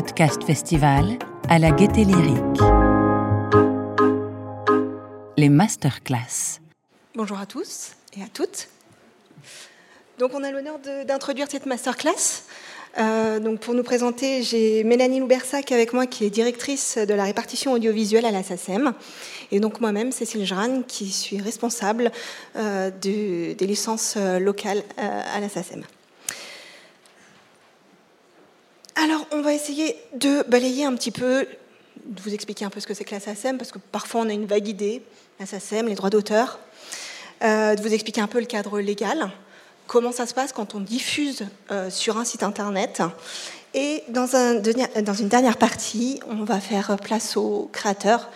Podcast Festival à la Gaieté Lyrique. Les masterclass. Bonjour à tous et à toutes. Donc on a l'honneur d'introduire cette masterclass. Euh, donc pour nous présenter, j'ai Mélanie Loubersac avec moi qui est directrice de la répartition audiovisuelle à la SACEM. Et donc moi-même, Cécile Jran, qui suis responsable euh, des licences euh, locales à la SACEM. Alors, on va essayer de balayer un petit peu, de vous expliquer un peu ce que c'est que la SACEM, parce que parfois on a une vague idée, la SACEM, les droits d'auteur, euh, de vous expliquer un peu le cadre légal, comment ça se passe quand on diffuse euh, sur un site internet. Et dans, un, dans une dernière partie, on va faire place aux créateurs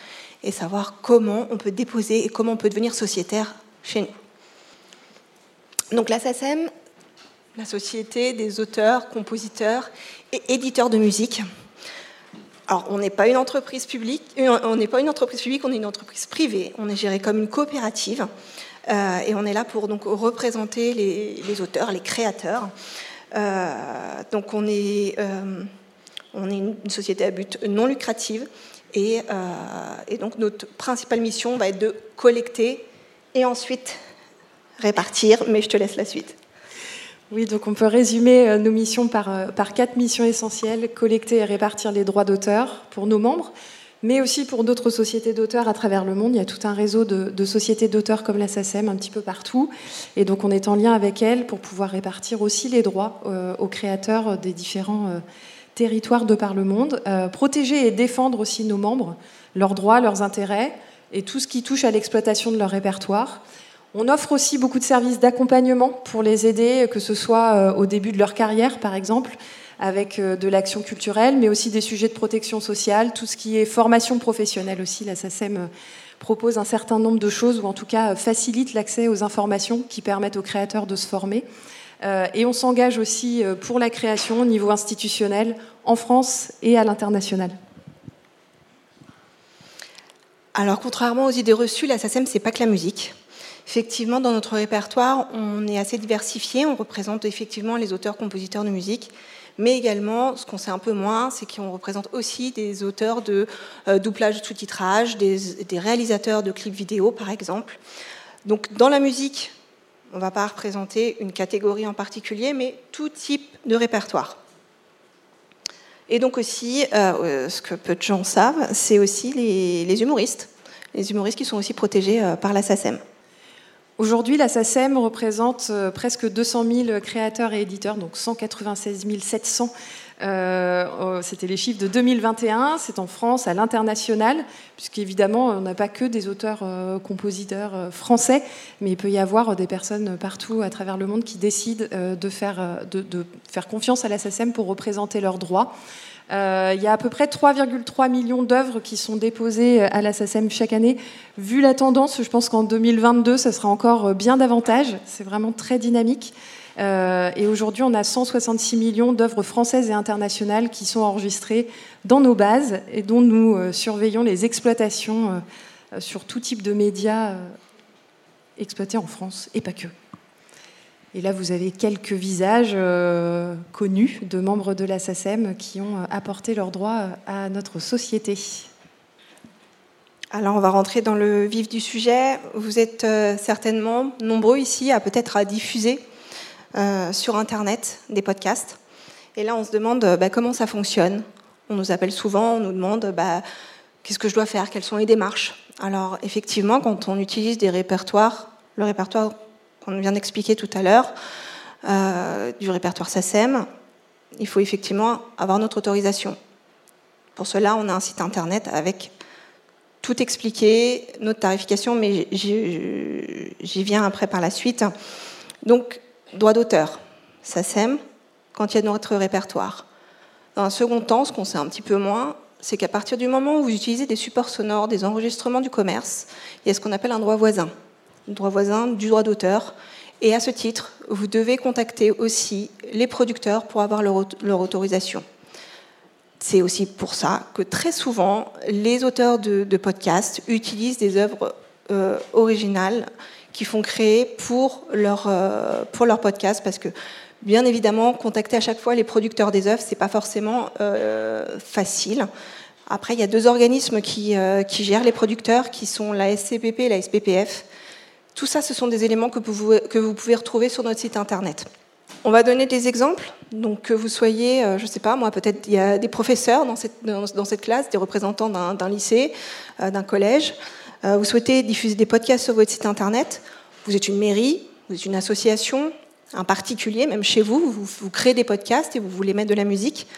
et savoir comment on peut déposer et comment on peut devenir sociétaire chez nous. Donc la SACEM, la société des auteurs, compositeurs et éditeurs de musique. Alors, on n'est pas une entreprise publique, euh, on n'est pas une entreprise publique, on est une entreprise privée. On est géré comme une coopérative euh, et on est là pour donc représenter les, auteurs, les créateurs. Euh, donc, on est, on est une société à but non lucrative et, et donc notre principale mission va être de collecter et ensuite répartir. Mais je te laisse la suite. Oui, donc on peut résumer euh, nos missions par, euh, par quatre missions essentielles collecter et répartir les droits d'auteur pour nos membres, mais aussi pour d'autres sociétés d'auteurs à travers le monde. Il y a tout un réseau de, sociétés d'auteurs comme la SACEM un petit peu partout. Et donc on est en lien avec elles pour pouvoir répartir aussi les droits euh, aux créateurs des différents territoires de par le monde, protéger et défendre aussi nos membres, leurs droits, leurs intérêts et tout ce qui touche à l'exploitation de leur répertoire. On offre aussi beaucoup de services d'accompagnement pour les aider, que ce soit euh, au début de leur carrière, par exemple, avec euh, de l'action culturelle, mais aussi des sujets de protection sociale, tout ce qui est formation professionnelle aussi. La SACEM euh, propose un certain nombre de choses, ou en tout cas facilite l'accès aux informations qui permettent aux créateurs de se former. Et on s'engage aussi pour la création au niveau institutionnel, en France et à l'international. Alors, contrairement aux idées reçues, la SACEM, c'est pas que la musique. Effectivement, dans notre répertoire, on est assez diversifié. On représente effectivement les auteurs-compositeurs de musique, mais également, ce qu'on sait un peu moins, c'est qu'on représente aussi des auteurs de euh, doublage sous-titrage, des, réalisateurs de clips vidéo, par exemple. Donc, dans la musique, on ne va pas représenter une catégorie en particulier, mais tout type de répertoire. Et donc aussi, euh, ce que peu de gens savent, c'est aussi les, humoristes, les humoristes qui sont aussi protégés euh, par la SACEM. Aujourd'hui, la SACEM représente euh, presque 200 000 créateurs et éditeurs, donc 196 700. Euh, C'était les chiffres de 2021. C'est en France, à l'international, puisqu'évidemment, on n'a pas que des auteurs, euh, français, mais il peut y avoir des personnes partout à travers le monde qui décident de, faire, de, de faire confiance à la SACEM pour représenter leurs droits. Euh, il y a à peu près 3,3 millions d'œuvres qui sont déposées à la SACEM chaque année. Vu la tendance, je pense qu'en 2022, ça sera encore bien davantage. C'est vraiment très dynamique. Euh, et aujourd'hui, on a 166 millions d'œuvres françaises et internationales qui sont enregistrées dans nos bases et dont nous euh, surveillons les exploitations sur tout type de médias exploités en France et pas que. Et là, vous avez quelques visages euh, connus de membres de la SACEM qui ont euh, apporté leurs droits euh, à notre société. Alors, on va rentrer dans le vif du sujet. Vous êtes certainement nombreux ici à peut-être diffuser sur Internet des podcasts. Et là, on se demande bah, comment ça fonctionne. On nous appelle souvent, on nous demande bah, qu'est-ce que je dois faire, quelles sont les démarches? Alors, effectivement, quand on utilise des répertoires, le répertoire qu'on vient d'expliquer tout à l'heure, euh, du répertoire SACEM, il faut effectivement avoir notre autorisation. Pour cela, on a un site internet avec tout expliqué, notre tarification, mais j'y viens après par la suite. Donc, droit d'auteur, SACEM, quand il y a notre répertoire. Dans un second temps, ce qu'on sait un petit peu moins, c'est qu'à partir du moment où vous utilisez des supports sonores, des enregistrements du commerce, il y a ce qu'on appelle un droit voisin droit voisin du droit d'auteur. Et à ce titre, vous devez contacter aussi les producteurs pour avoir leur, autorisation. C'est aussi pour ça que très souvent, les auteurs de, podcasts utilisent des œuvres euh, originales qui font créer pour leur, euh, pour leur podcast, parce que Bien évidemment, contacter à chaque fois les producteurs des œuvres, c'est pas forcément euh, facile. Après, il y a deux organismes qui, qui, gèrent les producteurs, qui sont la SCPP et la SPPF. Tout ça, ce sont des éléments que vous, pouvez retrouver sur notre site internet. On va donner des exemples. Donc, que vous soyez, euh, je ne sais pas, moi, peut-être il y a des professeurs dans cette, dans, cette classe, des représentants d'un lycée, euh, d'un collège. Euh, vous souhaitez diffuser des podcasts sur votre site internet. Vous êtes une mairie, vous êtes une association, un particulier, même chez vous, vous créez des podcasts et vous voulez mettre de la musique.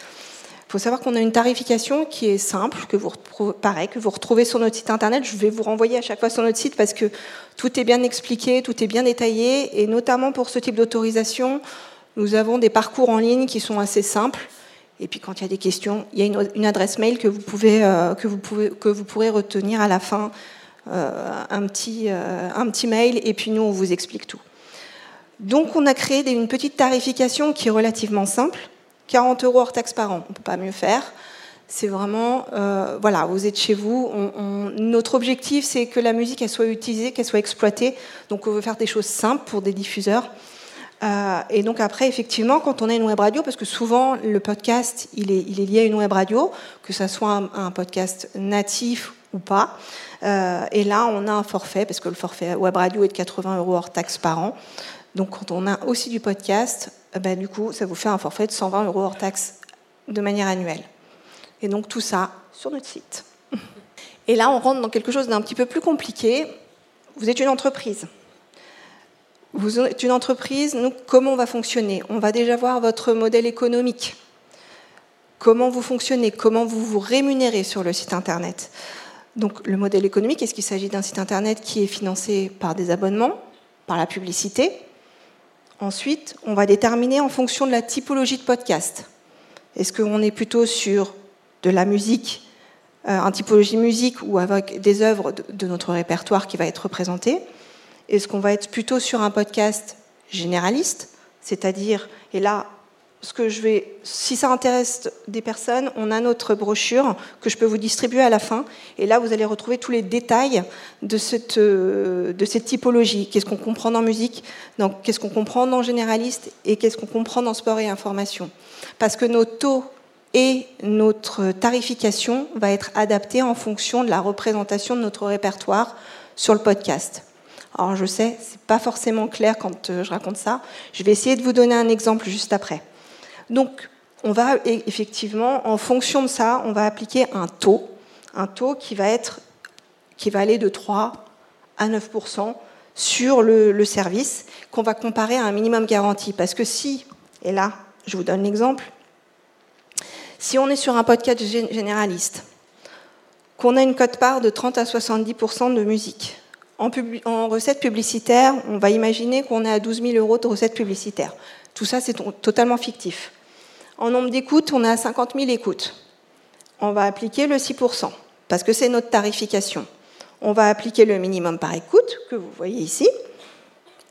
Il faut savoir qu'on a une tarification qui est simple, que vous, pareil, que vous retrouvez sur notre site internet. Je vais vous renvoyer à chaque fois sur notre site parce que tout est bien expliqué, tout est bien détaillé, et notamment pour ce type d'autorisation, nous avons des parcours en ligne qui sont assez simples. Et puis quand il y a des questions, il y a une, adresse mail que vous, pouvez, euh, que, vous pouvez, que vous pourrez retenir à la fin, euh, un, petit, euh, un petit mail, et puis nous, on vous explique tout. Donc on a créé une petite tarification qui est relativement simple 40 euros hors taxe par an, on ne peut pas mieux faire. C'est vraiment, euh, voilà, vous êtes chez vous. notre objectif, c'est que la musique, elle soit utilisée, qu'elle soit exploitée. Donc, on veut faire des choses simples pour des diffuseurs. Euh, et donc après, effectivement, quand on a une web radio, parce que souvent le podcast, il est, lié à une web radio, que ce soit un, podcast natif ou pas. Euh, et là, on a un forfait, parce que le forfait web radio est de 80 euros hors taxe par an. Donc quand on a aussi du podcast, eh ben, du coup, ça vous fait un forfait de 120 euros hors taxe de manière annuelle. Et donc tout ça sur notre site. Et là, on rentre dans quelque chose d'un petit peu plus compliqué. Vous êtes une entreprise. Vous êtes une entreprise, nous, comment on va fonctionner? On va déjà voir votre modèle économique. Comment vous fonctionnez? Comment vous vous rémunérez sur le site Internet? Donc, le modèle économique, est-ce qu'il s'agit d'un site Internet qui est financé par des abonnements, par la publicité? Ensuite, on va déterminer en fonction de la typologie de podcast. Est-ce qu'on est plutôt sur de la musique, euh, un typologie musique ou avec des œuvres de, notre répertoire qui va être représenté Est-ce qu'on va être plutôt sur un podcast généraliste, c'est-à-dire, et là, si ça intéresse des personnes, on a notre brochure que je peux vous distribuer à la fin. Et là, vous allez retrouver tous les détails de cette, euh, typologie. Qu'est-ce qu'on comprend dans musique, qu'est-ce qu'on comprend dans généraliste et qu'est-ce qu'on comprend dans sport et information. Parce que nos taux et notre tarification va être adaptée en fonction de la représentation de notre répertoire sur le podcast. Alors je sais, c'est pas forcément clair quand euh, je raconte ça. Je vais essayer de vous donner un exemple juste après. Donc, on va effectivement, en fonction de ça, on va appliquer un taux, un taux qui va, être, qui va aller de 3 à 9% sur le, service, qu'on va comparer à un minimum garanti. Parce que si, et là, je vous donne l'exemple, si on est sur un podcast généraliste, qu'on a une cote-part de 30 à 70% de musique, en, en recettes publicitaires, on va imaginer qu'on est à 12 000 euros de recettes publicitaires. Tout ça, c'est totalement fictif. En nombre d'écoutes, on est à 50 000 écoutes. On va appliquer le 6%, parce que c'est notre tarification. On va appliquer le minimum par écoute, que vous voyez ici,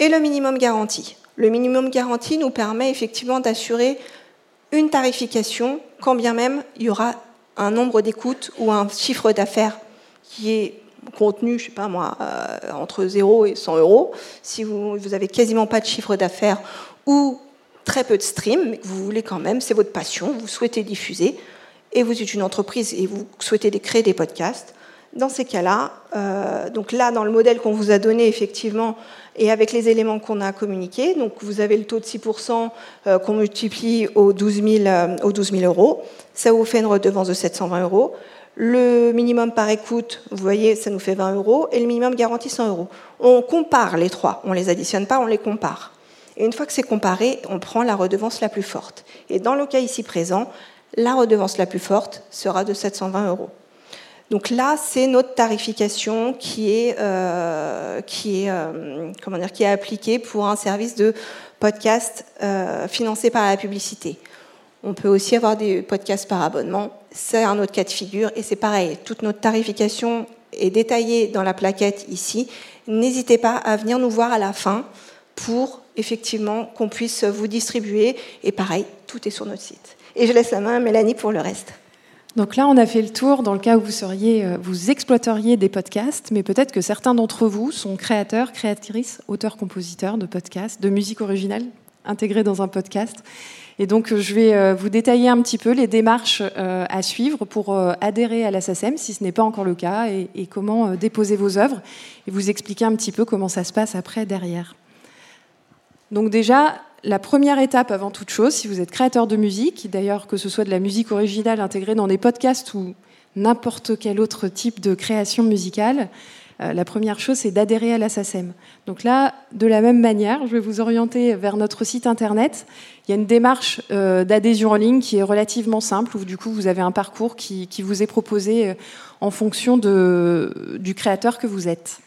et le minimum garanti. Le minimum garanti nous permet effectivement d'assurer une tarification, quand bien même il y aura un nombre d'écoutes ou un chiffre d'affaires qui est contenu, je sais pas moi, euh, entre 0 et 100 euros. Si vous, vous avez quasiment pas de chiffre d'affaires ou très peu de stream, mais que vous voulez quand même, c'est votre passion, vous souhaitez diffuser, et vous êtes une entreprise et vous souhaitez créer des podcasts, dans ces cas-là, euh, donc là, dans le modèle qu'on vous a donné, effectivement, et avec les éléments qu'on a communiqués, donc vous avez le taux de 6% euh, qu'on multiplie aux 12, 000, euh, aux 12 000 euros, ça vous fait une redevance de 720 euros. Le minimum par écoute, vous voyez, ça nous fait 20 euros, et le minimum garanti 100 euros. On compare les trois, on les additionne pas, on les compare. Et une fois que c'est comparé, on prend la redevance la plus forte. Et dans le cas ici présent, la redevance la plus forte sera de 720 euros. Donc là, c'est notre tarification qui est, euh, euh, qui est appliquée pour un service de podcast euh, financé par la publicité. On peut aussi avoir des podcasts par abonnement. C'est un autre cas de figure et c'est pareil. Toute notre tarification est détaillée dans la plaquette ici. N'hésitez pas à venir nous voir à la fin pour effectivement qu'on puisse vous distribuer. Et pareil, tout est sur notre site. Et je laisse la main à Mélanie pour le reste. Donc là, on a fait le tour dans le cas où vous seriez, euh, vous exploiteriez des podcasts, mais peut-être que certains d'entre vous sont créateurs, créatrices, auteurs, compositeurs de podcasts, de musique originale. intégrées dans un podcast. Et donc, je vais vous détailler un petit peu les démarches à suivre pour adhérer à la SACEM, si ce n'est pas encore le cas, et comment déposer vos œuvres, et vous expliquer un petit peu comment ça se passe après derrière. Donc déjà, la première étape avant toute chose, si vous êtes créateur de musique, d'ailleurs que ce soit de la musique originale intégrée dans des podcasts ou n'importe quel autre type de création musicale, euh, la première chose, c'est d'adhérer à la SACEM. Donc là, de la même manière, je vais vous orienter vers notre site internet. Il y a une démarche euh, d'adhésion en ligne qui est relativement simple, où du coup, vous avez un parcours qui, vous est proposé euh, en fonction du créateur que vous êtes.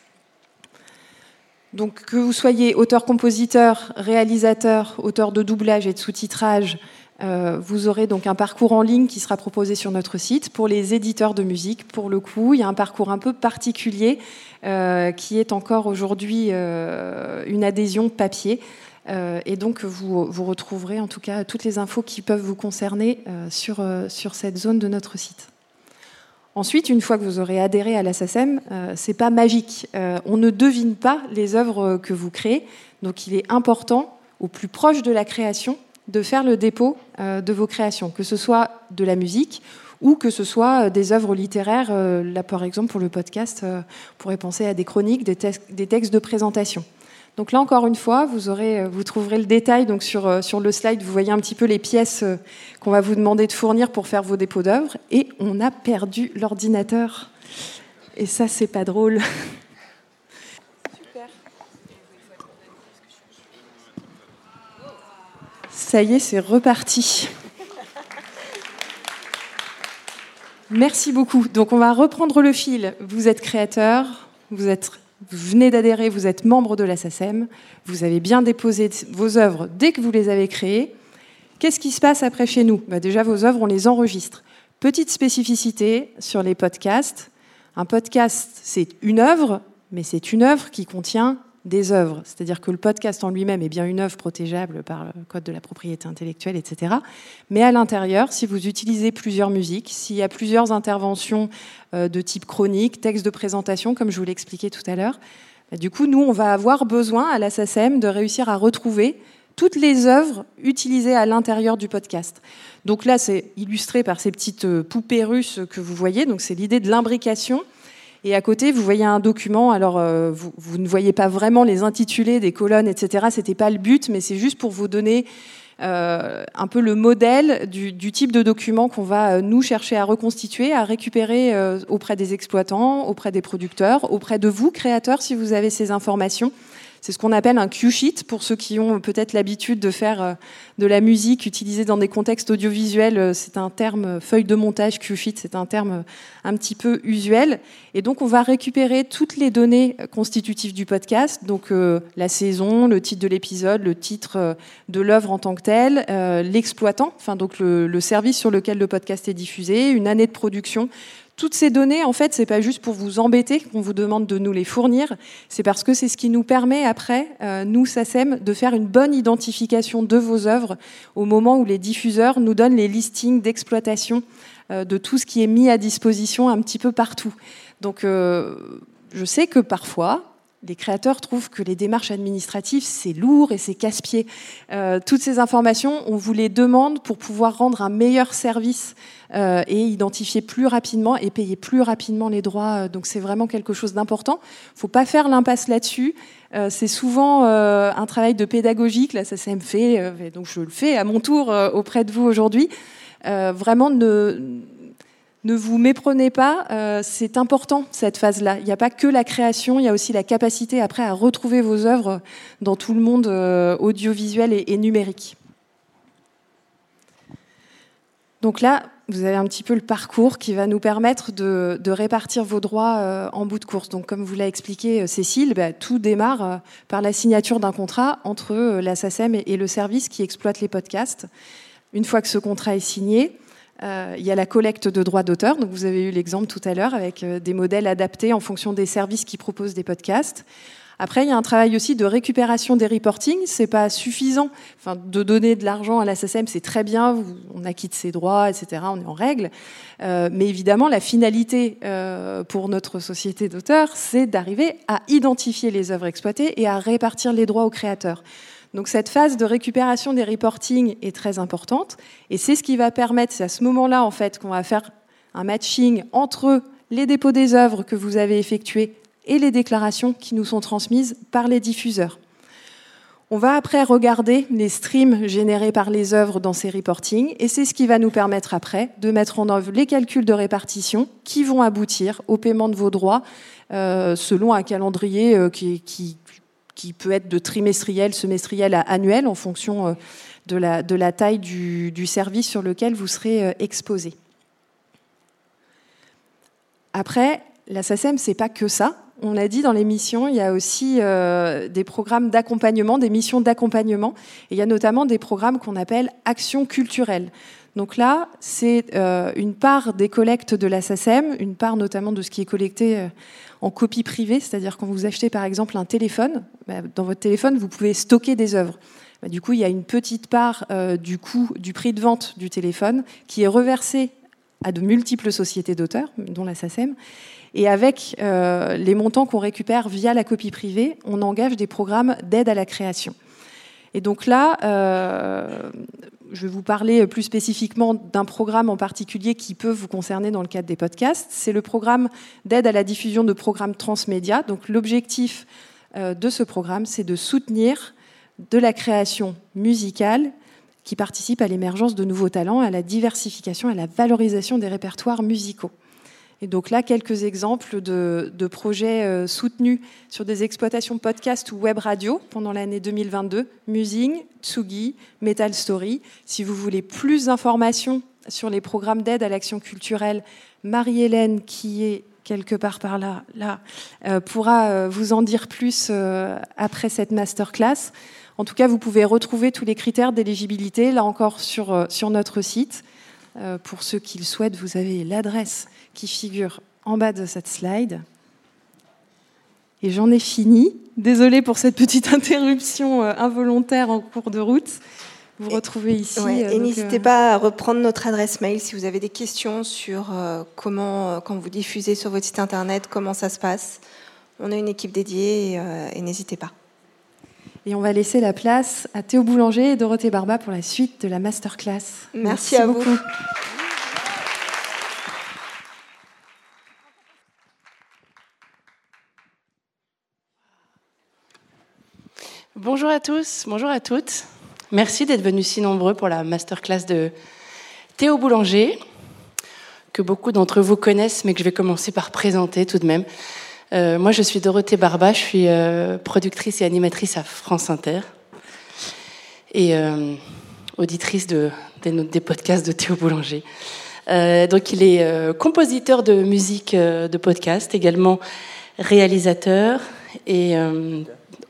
Donc que vous soyez auteur-compositeur, réalisateur, auteur de doublage et de sous-titrage, euh, vous aurez donc un parcours en ligne qui sera proposé sur notre site. Pour les éditeurs de musique, pour le coup, il y a un parcours un peu particulier euh, qui est encore aujourd'hui euh, une adhésion papier. et donc vous, retrouverez en tout cas toutes les infos qui peuvent vous concerner sur cette zone de notre site. Ensuite, une fois que vous aurez adhéré à la SACEM, euh, c'est pas magique. Euh, on ne devine pas les œuvres que vous créez, donc il est important, au plus proche de la création, de faire le dépôt euh, de vos créations, que ce soit de la musique ou que ce soit des œuvres littéraires. là, par exemple, pour le podcast, on pourrait penser à des chroniques, des textes de présentation. Donc là encore une fois, vous, aurez, euh, vous trouverez le détail donc sur, euh, sur le slide. Vous voyez un petit peu les pièces euh, qu'on va vous demander de fournir pour faire vos dépôts d'œuvres. Et on a perdu l'ordinateur. Et ça, c'est pas drôle. Ça y est, c'est reparti. Merci beaucoup. Donc on va reprendre le fil. Vous êtes créateur, vous êtes vous venez d'adhérer, vous êtes membre de la SACEM, vous avez bien déposé vos œuvres dès que vous les avez créées. Qu'est-ce qui se passe après chez nous? Bah Déjà, vos œuvres, on les enregistre. Petite spécificité sur les podcasts. Un podcast, c'est une œuvre, mais c'est une œuvre qui contient des œuvres. C'est-à-dire que le podcast en lui-même est bien une œuvre protégeable par le Code de la propriété intellectuelle, etc. Mais à l'intérieur, si vous utilisez plusieurs musiques, s'il y a plusieurs interventions euh, de type chronique, texte de présentation, comme je vous l'expliquais tout à l'heure, bah, du coup, nous, on va avoir besoin à la SACEM de réussir à retrouver toutes les œuvres utilisées à l'intérieur du podcast. Donc là, c'est illustré par ces petites euh, poupées russes que vous voyez. Donc c'est l'idée de l'imbrication. Et à côté, vous voyez un document. Alors, euh, vous, ne voyez pas vraiment les intitulés des colonnes, etc. C'était pas le but, mais c'est juste pour vous donner euh, un peu le modèle du, type de document qu'on va euh, nous chercher à reconstituer, à récupérer auprès des exploitants, auprès des producteurs, auprès de vous, créateurs, si vous avez ces informations. C'est ce qu'on appelle un cue sheet pour ceux qui ont peut-être l'habitude de faire euh, de la musique utilisée dans des contextes audiovisuels. Euh, c'est un terme euh, feuille de montage cue sheet, c'est un terme un petit peu usuel. Et donc on va récupérer toutes les données constitutives du podcast, donc la saison, le titre de l'épisode, le titre de l'œuvre en tant que telle, l'exploitant, enfin donc le, le service sur lequel le podcast est diffusé, une année de production toutes ces données, en fait, c'est pas juste pour vous embêter qu'on vous demande de nous les fournir, c'est parce que c'est ce qui nous permet après, euh, nous, SACEM, de faire une bonne identification de vos œuvres au moment où les diffuseurs nous donnent les listings d'exploitation euh, de tout ce qui est mis à disposition un petit peu partout. Donc, euh, je sais que parfois, les créateurs trouvent que les démarches administratives, c'est lourd et c'est casse-pied. Euh, toutes ces informations, on vous les demande pour pouvoir rendre un meilleur service euh, et identifier plus rapidement et payer plus rapidement les droits. Donc c'est vraiment quelque chose d'important. Faut pas faire l'impasse là-dessus. Euh, c'est souvent un travail de pédagogique. Là, ça s'est fait, donc je le fais à mon tour auprès de vous aujourd'hui. vraiment, ne ne vous méprenez pas, euh, c'est important cette phase-là. Il n'y a pas que la création, il y a aussi la capacité après à retrouver vos œuvres dans tout le monde euh, audiovisuel et, numérique. Donc là, vous avez un petit peu le parcours qui va nous permettre de, répartir vos droits euh, en bout de course. Donc, comme vous l'a expliqué Cécile, bah, tout démarre par la signature d'un contrat entre la SACEM et le service qui exploite les podcasts. Une fois que ce contrat est signé, euh, il y a la collecte de droits d'auteur, donc vous avez eu l'exemple tout à l'heure avec euh, des modèles adaptés en fonction des services qui proposent des podcasts. Après, il y a un travail aussi de récupération des reportings. C'est pas suffisant. Enfin, de donner de l'argent à la SSM, c'est très bien. On acquitte ses droits, etc. On est en règle. Euh, mais évidemment, la finalité pour notre société d'auteurs, c'est d'arriver à identifier les œuvres exploitées et à répartir les droits aux créateurs. Donc cette phase de récupération des reportings est très importante et c'est ce qui va permettre, c'est à ce moment-là en fait qu'on va faire un matching entre les dépôts des œuvres que vous avez effectués et les déclarations qui nous sont transmises par les diffuseurs. On va après regarder les streams générés par les œuvres dans ces reportings et c'est ce qui va nous permettre après de mettre en œuvre les calculs de répartition qui vont aboutir au paiement de vos droits euh, selon un calendrier euh, qui, qui, peut être de trimestriel, semestriel à annuel en fonction euh, de, la, taille du, service sur lequel vous serez exposé. Après, la SACEM, c'est pas que ça. On l'a dit dans l'émission, il y a aussi euh, des programmes d'accompagnement, des missions d'accompagnement. Et il y a notamment des programmes qu'on appelle actions culturelles. Donc là, c'est euh, une part des collectes de la SACEM, une part notamment de ce qui est collecté euh, en copie privée, c'est-à-dire quand vous achetez par exemple un téléphone, bah, dans votre téléphone, vous pouvez stocker des œuvres. Bah, du coup, il y a une petite part du coût du prix de vente du téléphone qui est reversée à de multiples sociétés d'auteurs, dont la SACEM. Et avec euh, les montants qu'on récupère via la copie privée, on engage des programmes d'aide à la création. Et donc là, euh, je vais vous parler plus spécifiquement d'un programme en particulier qui peut vous concerner dans le cadre des podcasts. C'est le programme d'aide à la diffusion de programmes transmédia. Donc l'objectif euh, de ce programme, c'est de soutenir de la création musicale qui participe à l'émergence de nouveaux talents, à la diversification, à la valorisation des répertoires musicaux. Et donc là, quelques exemples de, projets euh, soutenus sur des exploitations podcast ou web radio pendant l'année 2022. Musing, Tsugi, Metal Story. Si vous voulez plus d'informations sur les programmes d'aide à l'action culturelle, Marie-Hélène, qui est quelque part par là, euh, pourra euh, vous en dire plus après cette masterclass. En tout cas, vous pouvez retrouver tous les critères d'éligibilité, là encore, sur, sur notre site. Pour ceux qui le souhaitent, vous avez l'adresse qui figure en bas de cette slide. Et j'en ai fini. Désolée pour cette petite interruption euh, involontaire en cours de route. Vous retrouvez ici. Euh, et n'hésitez euh, pas à reprendre notre adresse mail si vous avez des questions sur comment, quand vous diffusez sur votre site internet, comment ça se passe. On a une équipe dédiée et, n'hésitez pas. Et on va laisser la place à Théo Boulanger et Dorothée Barba pour la suite de la masterclass. Merci, à beaucoup. vous. Bonjour à tous, bonjour à toutes. Merci d'être venus si nombreux pour la masterclass de Théo Boulanger, que beaucoup d'entre vous connaissent, mais que je vais commencer par présenter tout de même. Euh, moi, je suis Dorothée Barba, je suis euh, productrice et animatrice à France Inter et euh, auditrice de, des, podcasts de Théo Boulanger. donc, il est compositeur de musique de podcast, également réalisateur et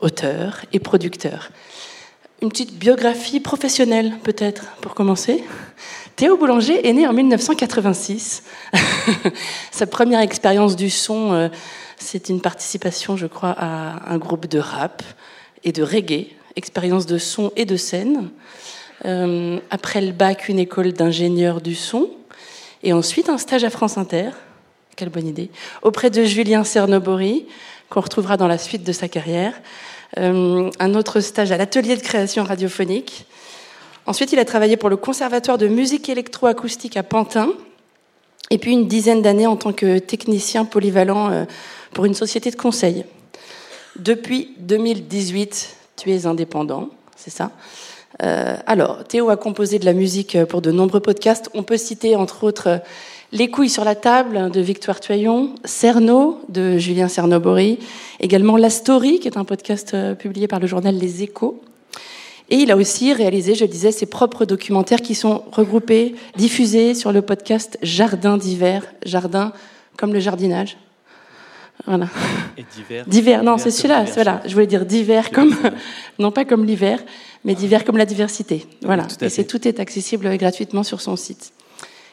auteur et producteur. Une petite biographie professionnelle, peut-être, pour commencer. Théo Boulanger est né en 1986. Sa première expérience du son, c'est une participation, je crois, à un groupe de rap et de reggae, expérience de son et de scène. Euh, après le bac, une école d'ingénieur du son, et ensuite un stage à France Inter. Quelle bonne idée. Auprès de Julien Cernobori, qu'on retrouvera dans la suite de sa carrière. Euh, un autre stage à l'atelier de création radiophonique. Ensuite, il a travaillé pour le Conservatoire de musique électroacoustique à Pantin. Et puis une dizaine d'années en tant que technicien polyvalent euh, pour une société de conseil. Depuis 2018, tu es indépendant, c'est ça? Euh, Alors, Théo a composé de la musique pour de nombreux podcasts. On peut citer entre autres les couilles sur la table de Victoire Tuyon, Cerno de Julien Cernobori, également La Story, qui est un podcast euh, publié par le journal Les Échos. Et il a aussi réalisé, je disais, ses propres documentaires qui sont regroupés, diffusés sur le podcast Jardin d'hiver. Jardin comme le jardinage. Voilà. Et. D'hiver, non, c'est celui-là, voilà. Je voulais dire d'hiver comme, non pas comme l'hiver, mais d'hiver comme la diversité. Voilà. Et c'est tout est accessible gratuitement sur son site.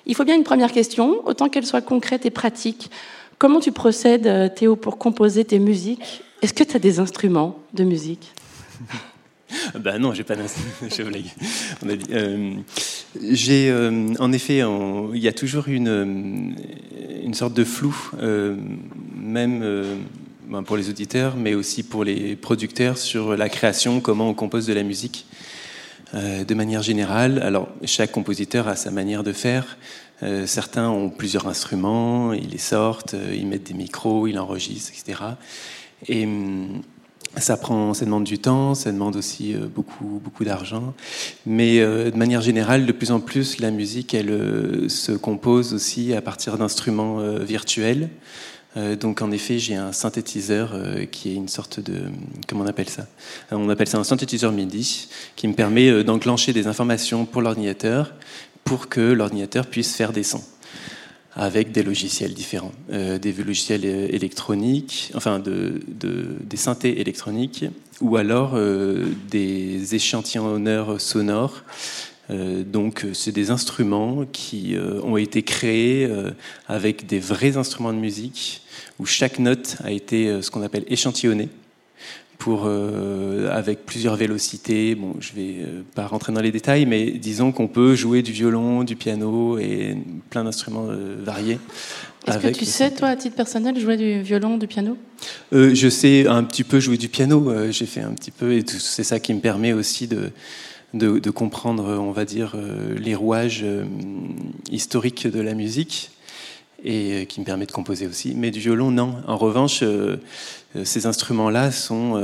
Il faut bien une première question, autant qu'elle soit concrète et pratique. Comment tu procèdes, euh, Théo, pour composer tes musiques? Est-ce que tu as des instruments de musique? Ben non, j'ai pas d'instrument. Euh, j'ai, euh, en effet, il y a toujours une, une sorte de flou, même ben, pour les auditeurs, mais aussi pour les producteurs sur la création, comment on compose de la musique. Euh, de manière générale, alors chaque compositeur a sa manière de faire. Euh, certains ont plusieurs instruments, ils les sortent, euh, ils mettent des micros, ils enregistrent, etc. Et ça prend, ça demande du temps, ça demande aussi beaucoup, beaucoup d'argent. Mais de manière générale, de plus en plus, la musique, elle se compose aussi à partir d'instruments virtuels. Euh, donc en effet, j'ai un synthétiseur euh, qui est une sorte de... Comment on appelle ça? Euh, On appelle ça un synthétiseur MIDI qui me permet d'enclencher des informations pour l'ordinateur pour que l'ordinateur puisse faire des sons avec des logiciels différents, des logiciels électroniques, enfin de, des synthés électroniques, ou alors des échantillonneurs sonores. donc, c'est des instruments qui ont été créés avec des vrais instruments de musique où chaque note a été euh, ce qu'on appelle échantillonnée pour, euh, avec plusieurs vélocités. Bon, je vais euh, pas rentrer dans les détails, mais disons qu'on peut jouer du violon, du piano et plein d'instruments variés. Est-ce que tu sais, toi, à titre personnel, jouer du violon, du piano? Je sais un petit peu jouer du piano. J'ai fait un petit peu, et c'est ça qui me permet aussi de, de, de comprendre, on va dire, les rouages historiques de la musique et euh, qui me permet de composer aussi. Mais du violon, non. En revanche, euh, euh, ces instruments-là sont,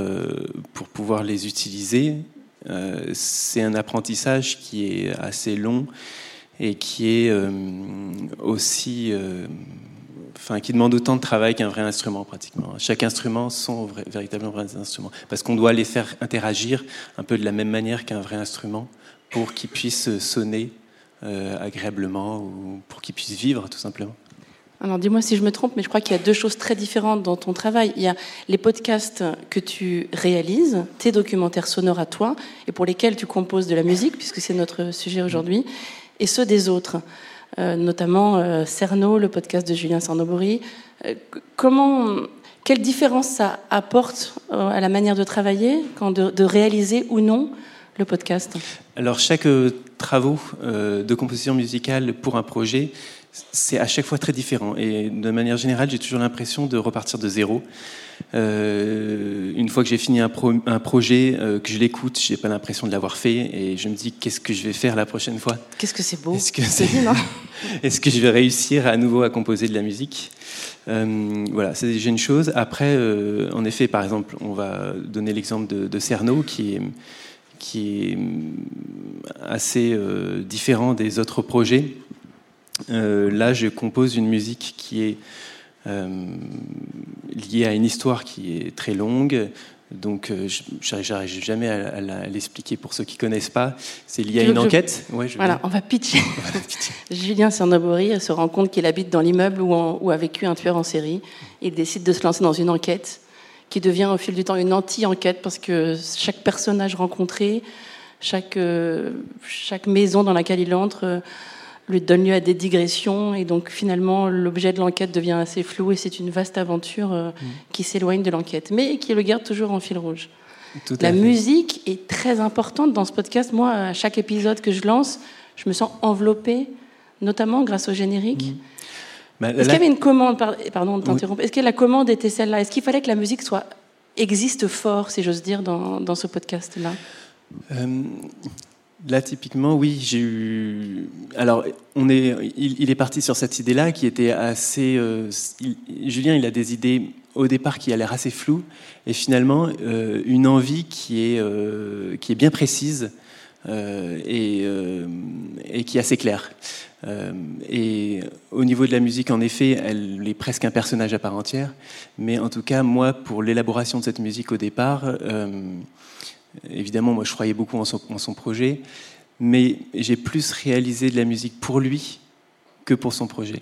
pour pouvoir les utiliser, c'est un apprentissage qui est assez long et qui est aussi, enfin, qui demande autant de travail qu'un vrai instrument pratiquement. Chaque instrument sont véritablement vrais instruments, parce qu'on doit les faire interagir un peu de la même manière qu'un vrai instrument pour qu'ils puissent sonner agréablement ou pour qu'ils puissent vivre tout simplement. Alors dis-moi si je me trompe, mais je crois qu'il y a deux choses très différentes dans ton travail. Il y a les podcasts que tu réalises, tes documentaires sonores à toi, et pour lesquels tu composes de la musique, puisque c'est notre sujet aujourd'hui, et ceux des autres, euh, notamment euh, Cerno, le podcast de Julien Sarnobori. Euh, comment, quelle différence ça apporte à la manière de travailler, quand de, réaliser ou non le podcast? Alors chaque travaux de composition musicale pour un projet, c'est à chaque fois très différent. Et de manière générale, j'ai toujours l'impression de repartir de zéro. Euh, une fois que j'ai fini un, projet, euh, que je l'écoute, j'ai pas l'impression de l'avoir fait, et je me dis qu'est-ce que je vais faire la prochaine fois? Qu'est-ce que c'est beau Est-ce que, Est-ce que je vais réussir à nouveau à composer de la musique? Euh, Voilà, c'est déjà une chose. Après, en effet, par exemple, on va donner l'exemple de, de, Cerno, qui est qui est assez différent des autres projets. Euh, là, je compose une musique qui est euh, liée à une histoire qui est très longue. Donc, euh, j'arrive jamais à, l'expliquer pour ceux qui connaissent pas. C'est lié à une enquête. voilà, on va pitcher. Julien Cernobori se rend compte qu'il habite dans l'immeuble où, où, a vécu un tueur en série. Il décide de se lancer dans une enquête qui devient au fil du temps une anti-enquête parce que chaque personnage rencontré, chaque, chaque maison dans laquelle il entre lui donne lieu à des digressions et donc finalement l'objet de l'enquête devient assez flou et c'est une vaste aventure euh, mm. qui s'éloigne de l'enquête mais qui le garde toujours en fil rouge. la musique est très importante dans ce podcast. Moi, à chaque épisode que je lance, je me sens enveloppée, notamment grâce au générique. Mm. Bah, Est-ce qu'il y avait une commande, pardon de t'interrompre, est-ce que la commande était celle-là? Est-ce qu'il fallait que la musique soit existe fort, si j'ose dire, dans, dans ce podcast-là? Euh, Là, typiquement, oui, j'ai eu. Alors, on est, il, est parti sur cette idée-là qui était assez. Euh, Julien, il a des idées au départ qui a l'air assez floues, et finalement, euh, une envie qui est, euh, qui est bien précise et, et, qui est assez claire. et au niveau de la musique, en effet, elle est presque un personnage à part entière, mais en tout cas, moi, pour l'élaboration de cette musique au départ, Évidemment, moi, je croyais beaucoup en son, projet, mais j'ai plus réalisé de la musique pour lui que pour son projet.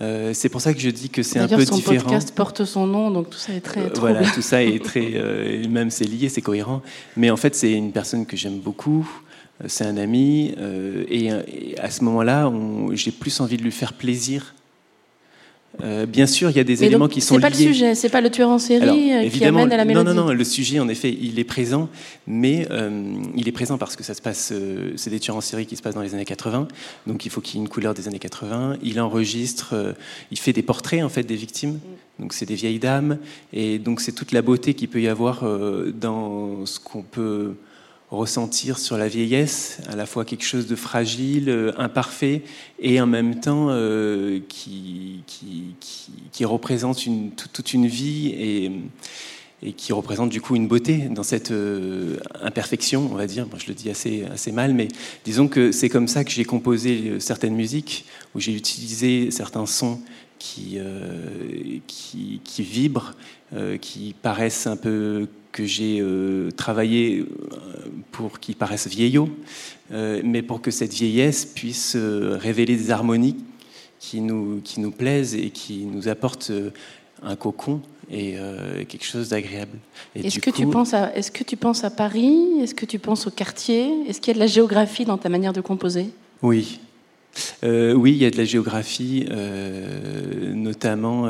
Euh, c'est pour ça que je dis que c'est un peu différent. Son podcast porte son nom, donc tout ça est très. Euh, voilà, tout ça est très. Euh, même c'est lié, c'est cohérent. Mais en fait, c'est une personne que j'aime beaucoup. C'est un ami. Et, à ce moment-là, j'ai plus envie de lui faire plaisir Euh, bien sûr, il y a des éléments qui sont liés. C'est pas le sujet, c'est pas le tueur en série euh, qui amène à la mélodie. Non, non, non. Le sujet, en effet, il est présent, mais euh, il est présent parce que ça se passe. c'est des tueurs en série qui se passent dans les années 80, donc il faut qu'il y ait une couleur des années 80. Il enregistre, il fait des portraits en fait des victimes. Donc c'est des vieilles dames, et donc c'est toute la beauté qu'il peut y avoir dans ce qu'on peut ressentir sur la vieillesse, à la fois quelque chose de fragile, euh, imparfait, et en même temps euh, qui, qui, représente une, toute une vie et, et, qui représente du coup une beauté dans cette euh, imperfection, on va dire. Moi, je le dis assez, assez mal, mais disons que c'est comme ça que j'ai composé certaines musiques, où j'ai utilisé certains sons qui, qui, qui, vibrent, qui paraissent un peu que j'ai euh, travaillé euh, pour qu'ils paraissent vieillots, euh, mais pour que cette vieillesse puisse révéler des harmonies qui nous, qui nous plaisent et qui nous apportent un cocon et quelque chose d'agréable. Est-ce que, tu penses à, est-ce que tu penses à Paris? Est-ce que tu penses au quartier? Est-ce qu'il y a de la géographie dans ta manière de composer? Oui. oui, il y a de la géographie, notamment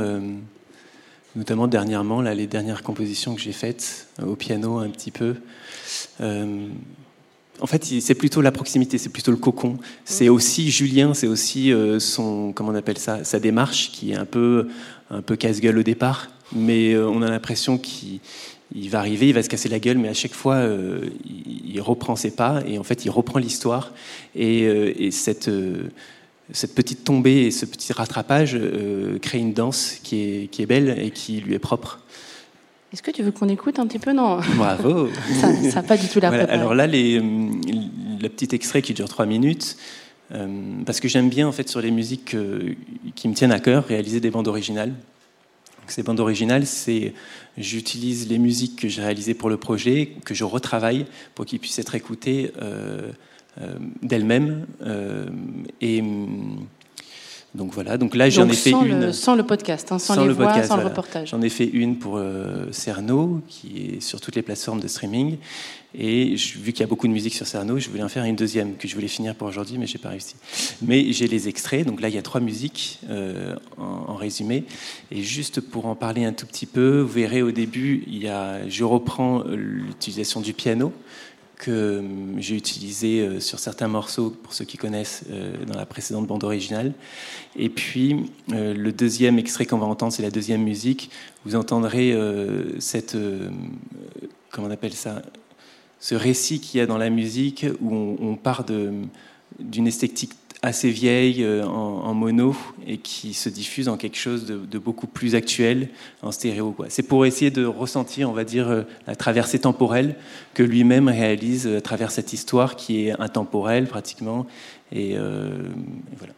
notamment dernièrement, là, les dernières compositions que j'ai faites euh, au piano un petit peu. Euh, en fait, c'est plutôt la proximité, c'est plutôt le cocon. C'est aussi Julien, c'est aussi euh, son, comment on appelle ça, sa démarche qui est un peu, un peu casse-gueule au départ, mais on a l'impression qu'il va arriver, il va se casser la gueule, mais à chaque fois, il, reprend ses pas et en fait, il reprend l'histoire et, et cette cette petite tombée et ce petit rattrapage euh, créent une danse qui est, qui est belle et qui lui est propre. Est-ce que tu veux qu'on écoute un petit peu? Non. Bravo Ça n'a pas du tout la voilà, Alors là, les, le petit extrait qui dure trois minutes, euh, parce que j'aime bien en fait sur les musiques qui me tiennent à cœur réaliser des bandes originales. Donc, ces bandes originales, c'est j'utilise les musiques que j'ai réalisées pour le projet, que je retravaille pour qu'ils puissent être écoutés. Euh, euh, d'elle-même. Euh, et donc voilà, donc là j'en ai fait une. sans le podcast, hein, sans, les le voix, podcast, sans le reportage. J'en ai fait une pour euh, Cerno, qui est sur toutes les plateformes de streaming. Et vu qu'il y a beaucoup de musique sur Cerno, je voulais en faire une deuxième que je voulais finir pour aujourd'hui, mais j'ai pas réussi. Mais j'ai les extraits, donc là il y a trois musiques en, en, résumé. Et juste pour en parler un tout petit peu, vous verrez au début, il y a, je reprends l'utilisation du piano que euh, j'ai utilisé euh, sur certains morceaux, pour ceux qui connaissent, euh, dans la précédente bande originale. Et puis, le deuxième extrait qu'on va entendre, c'est la deuxième musique. Vous entendrez cette. comment on appelle ça Ce récit qu'il y a dans la musique où on, part d'une esthétique assez vieille euh, en, mono et qui se diffuse en quelque chose de, beaucoup plus actuel en stéréo. C'est pour essayer de ressentir, on va dire, euh, la traversée temporelle que lui-même réalise euh, à travers cette histoire qui est intemporelle pratiquement. Et, et voilà.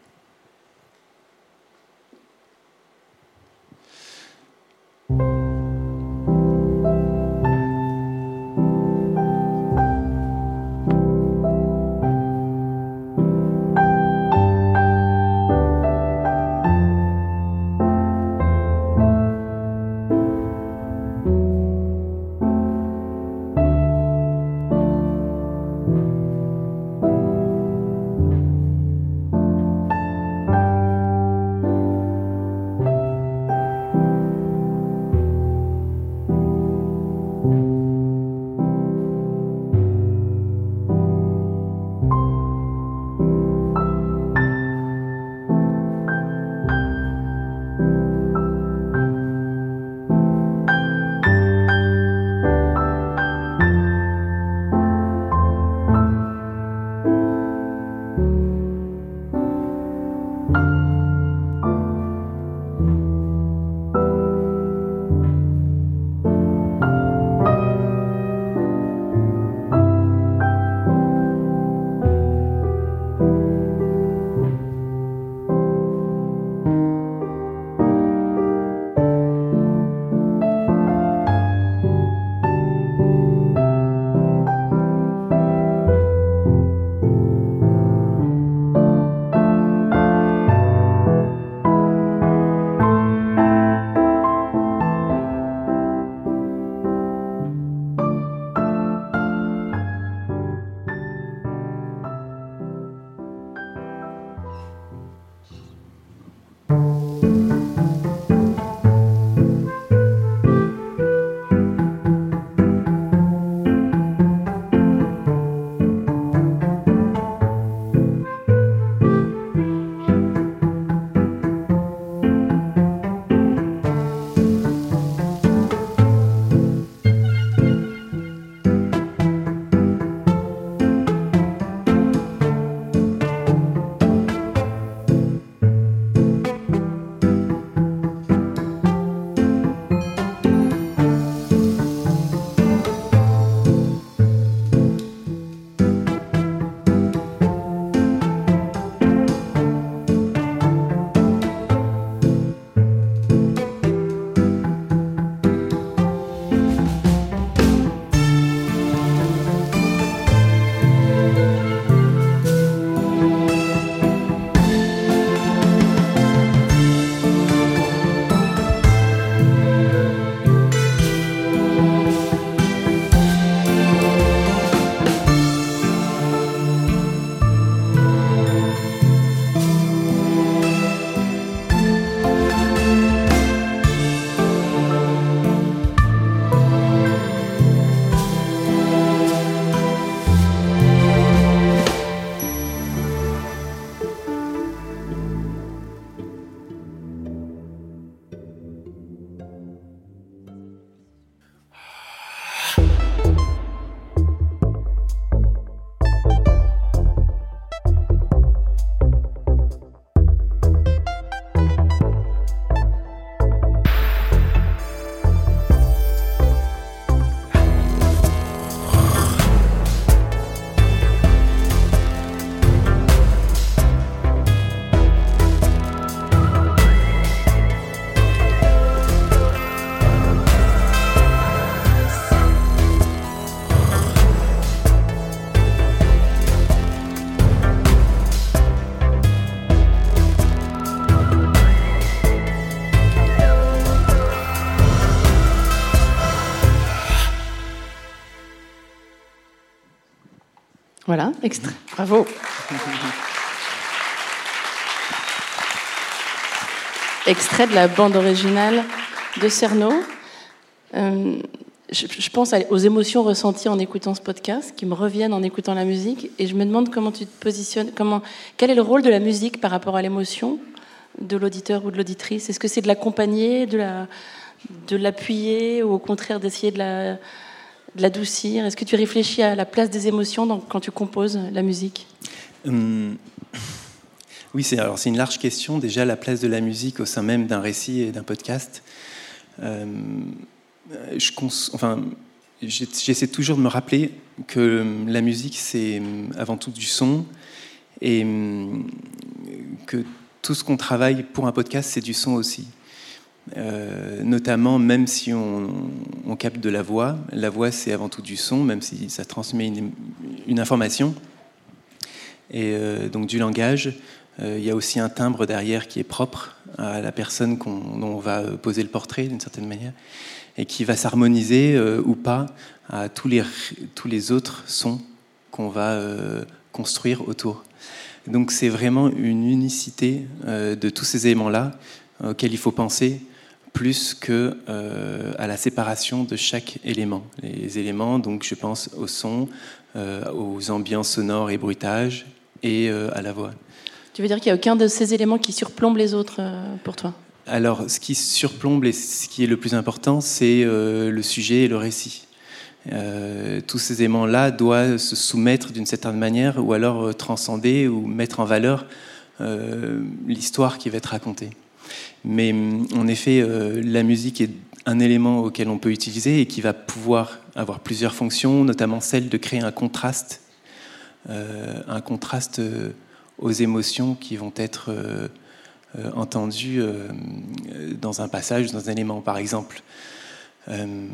Voilà, extrait. Bravo. extrait de la bande originale de Cerno. Euh, je, pense aux émotions ressenties en écoutant ce podcast, qui me reviennent en écoutant la musique, et je me demande comment tu te positionnes, comment, quel est le rôle de la musique par rapport à l'émotion de l'auditeur ou de l'auditrice? Est-ce que c'est de l'accompagner, de la, de l'appuyer, ou au contraire d'essayer de la, de l'adoucir? Est-ce que tu réfléchis à la place des émotions quand tu composes la musique? Hum, Oui, c'est une large question. Déjà, la place de la musique au sein même d'un récit et d'un podcast. Hum, je enfin, j'essaie toujours de me rappeler que la musique, c'est avant tout du son et que tout ce qu'on travaille pour un podcast, c'est du son aussi. Euh, notamment, même si on, capte de la voix, la voix c'est avant tout du son, même si ça transmet une, information. Et euh, donc du langage, euh, il y a aussi un timbre derrière qui est propre à la personne dont on va poser le portrait d'une certaine manière et qui va s'harmoniser ou pas à tous les, tous les autres sons qu'on va construire autour. Donc c'est vraiment une unicité de tous ces éléments-là auxquels il faut penser plus que à la séparation de chaque élément. Les éléments, donc je pense au son, aux ambiances sonores et bruitages et à la voix. Tu veux dire qu'il n'y a aucun de ces éléments qui surplombe les autres pour toi? Alors, ce qui surplombe et ce qui est le plus important, c'est euh, le sujet et le récit. Euh, tous ces éléments-là doivent se soumettre d'une certaine manière ou alors euh, transcender ou mettre en valeur l'histoire qui va être racontée. Mais mm, en effet, la musique est un élément auquel on peut utiliser et qui va pouvoir avoir plusieurs fonctions, notamment celle de créer un contraste, un contraste aux émotions qui vont être euh, entendu euh, dans un passage, dans un élément. Par exemple, euh,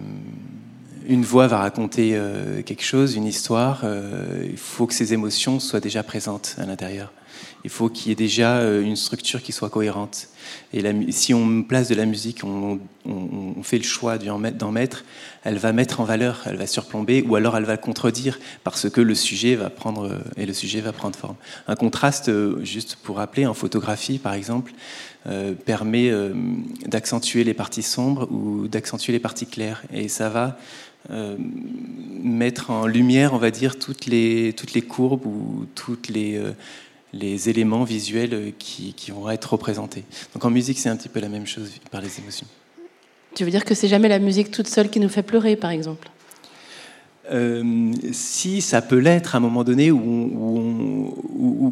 une voix va raconter quelque chose, une histoire. il faut que ces émotions soient déjà présentes à l'intérieur. Il faut qu'il y ait déjà euh, une structure qui soit cohérente. Et si on place de la musique, on, fait le choix d'en mettre, elle va mettre en valeur, elle va surplomber, ou alors elle va contredire parce que le sujet va prendre euh, et le sujet va prendre forme. Un contraste, euh, juste pour rappeler, en photographie par exemple, permet d'accentuer les parties sombres ou d'accentuer les parties claires, et ça va mettre en lumière, on va dire, toutes les, toutes les courbes ou toutes les, les éléments visuels euh, qui, vont être représentés. Donc en musique, c'est un petit peu la même chose par les émotions. Tu veux dire que c'est jamais la musique toute seule qui nous fait pleurer, par exemple? Euh, si ça peut l'être à un moment donné où,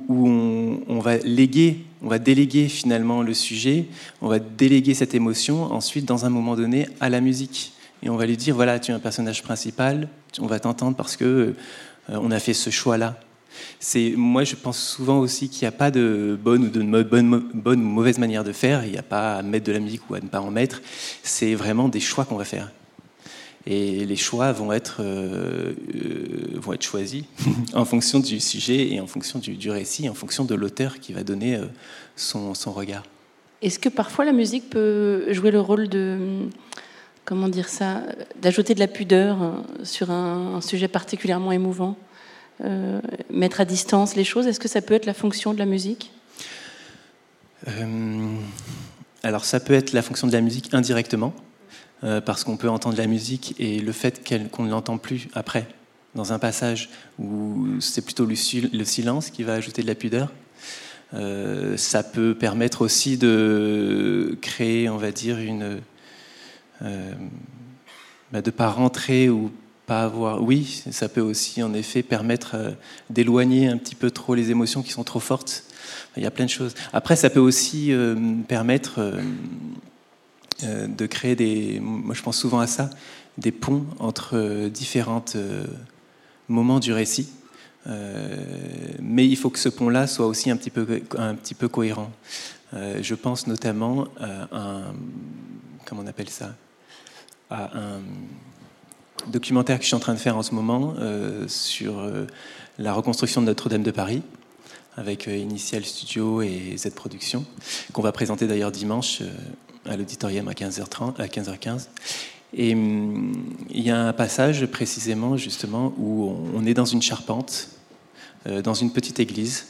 on, on, va léguer, on va déléguer finalement le sujet, on va déléguer cette émotion ensuite dans un moment donné à la musique. Et on va lui dire, voilà, tu es un personnage principal, on va t'entendre parce que euh, on a fait ce choix-là. C'est moi, je pense souvent aussi qu'il n'y a pas de bonne ou de mauvaise manière de faire. Il n'y a pas à mettre de la musique ou à ne pas en mettre. C'est vraiment des choix qu'on va faire. Et les choix vont être, euh, euh, choisis en fonction du sujet et en fonction du, récit, en fonction de l'auteur qui va donner euh, son, son, regard. Est-ce que parfois la musique peut jouer le rôle de, comment dire ça, d'ajouter de la pudeur sur un sujet particulièrement émouvant? Euh, mettre à distance les choses Est-ce que ça peut être la fonction de la musique? Euh, Alors ça peut être la fonction de la musique indirectement, euh, parce qu'on peut entendre la musique et le fait qu'on ne l'entend plus après, dans un passage où c'est plutôt le, silence qui va ajouter de la pudeur. ça peut permettre aussi de créer, on va dire. Bah, de ne pas rentrer ou avoir. Oui, ça peut aussi en effet permettre euh, d'éloigner un petit peu trop les émotions qui sont trop fortes. Il y a plein de choses. Après, ça peut aussi euh, permettre euh, de créer des. Moi, je pense souvent à ça, des ponts entre différents moments du récit. mais il faut que ce pont-là soit aussi un petit peu, un petit peu cohérent. je pense notamment à un. Comment on appelle ça? À un documentaire que je suis en train de faire en ce moment euh, sur euh, la reconstruction de Notre-Dame de Paris avec euh, Initial Studio et Z Productions, qu'on va présenter d'ailleurs dimanche à l'auditorium à 15h30, à 15h15. Et hum, il y a un passage précisément justement où on est dans une charpente dans une petite église.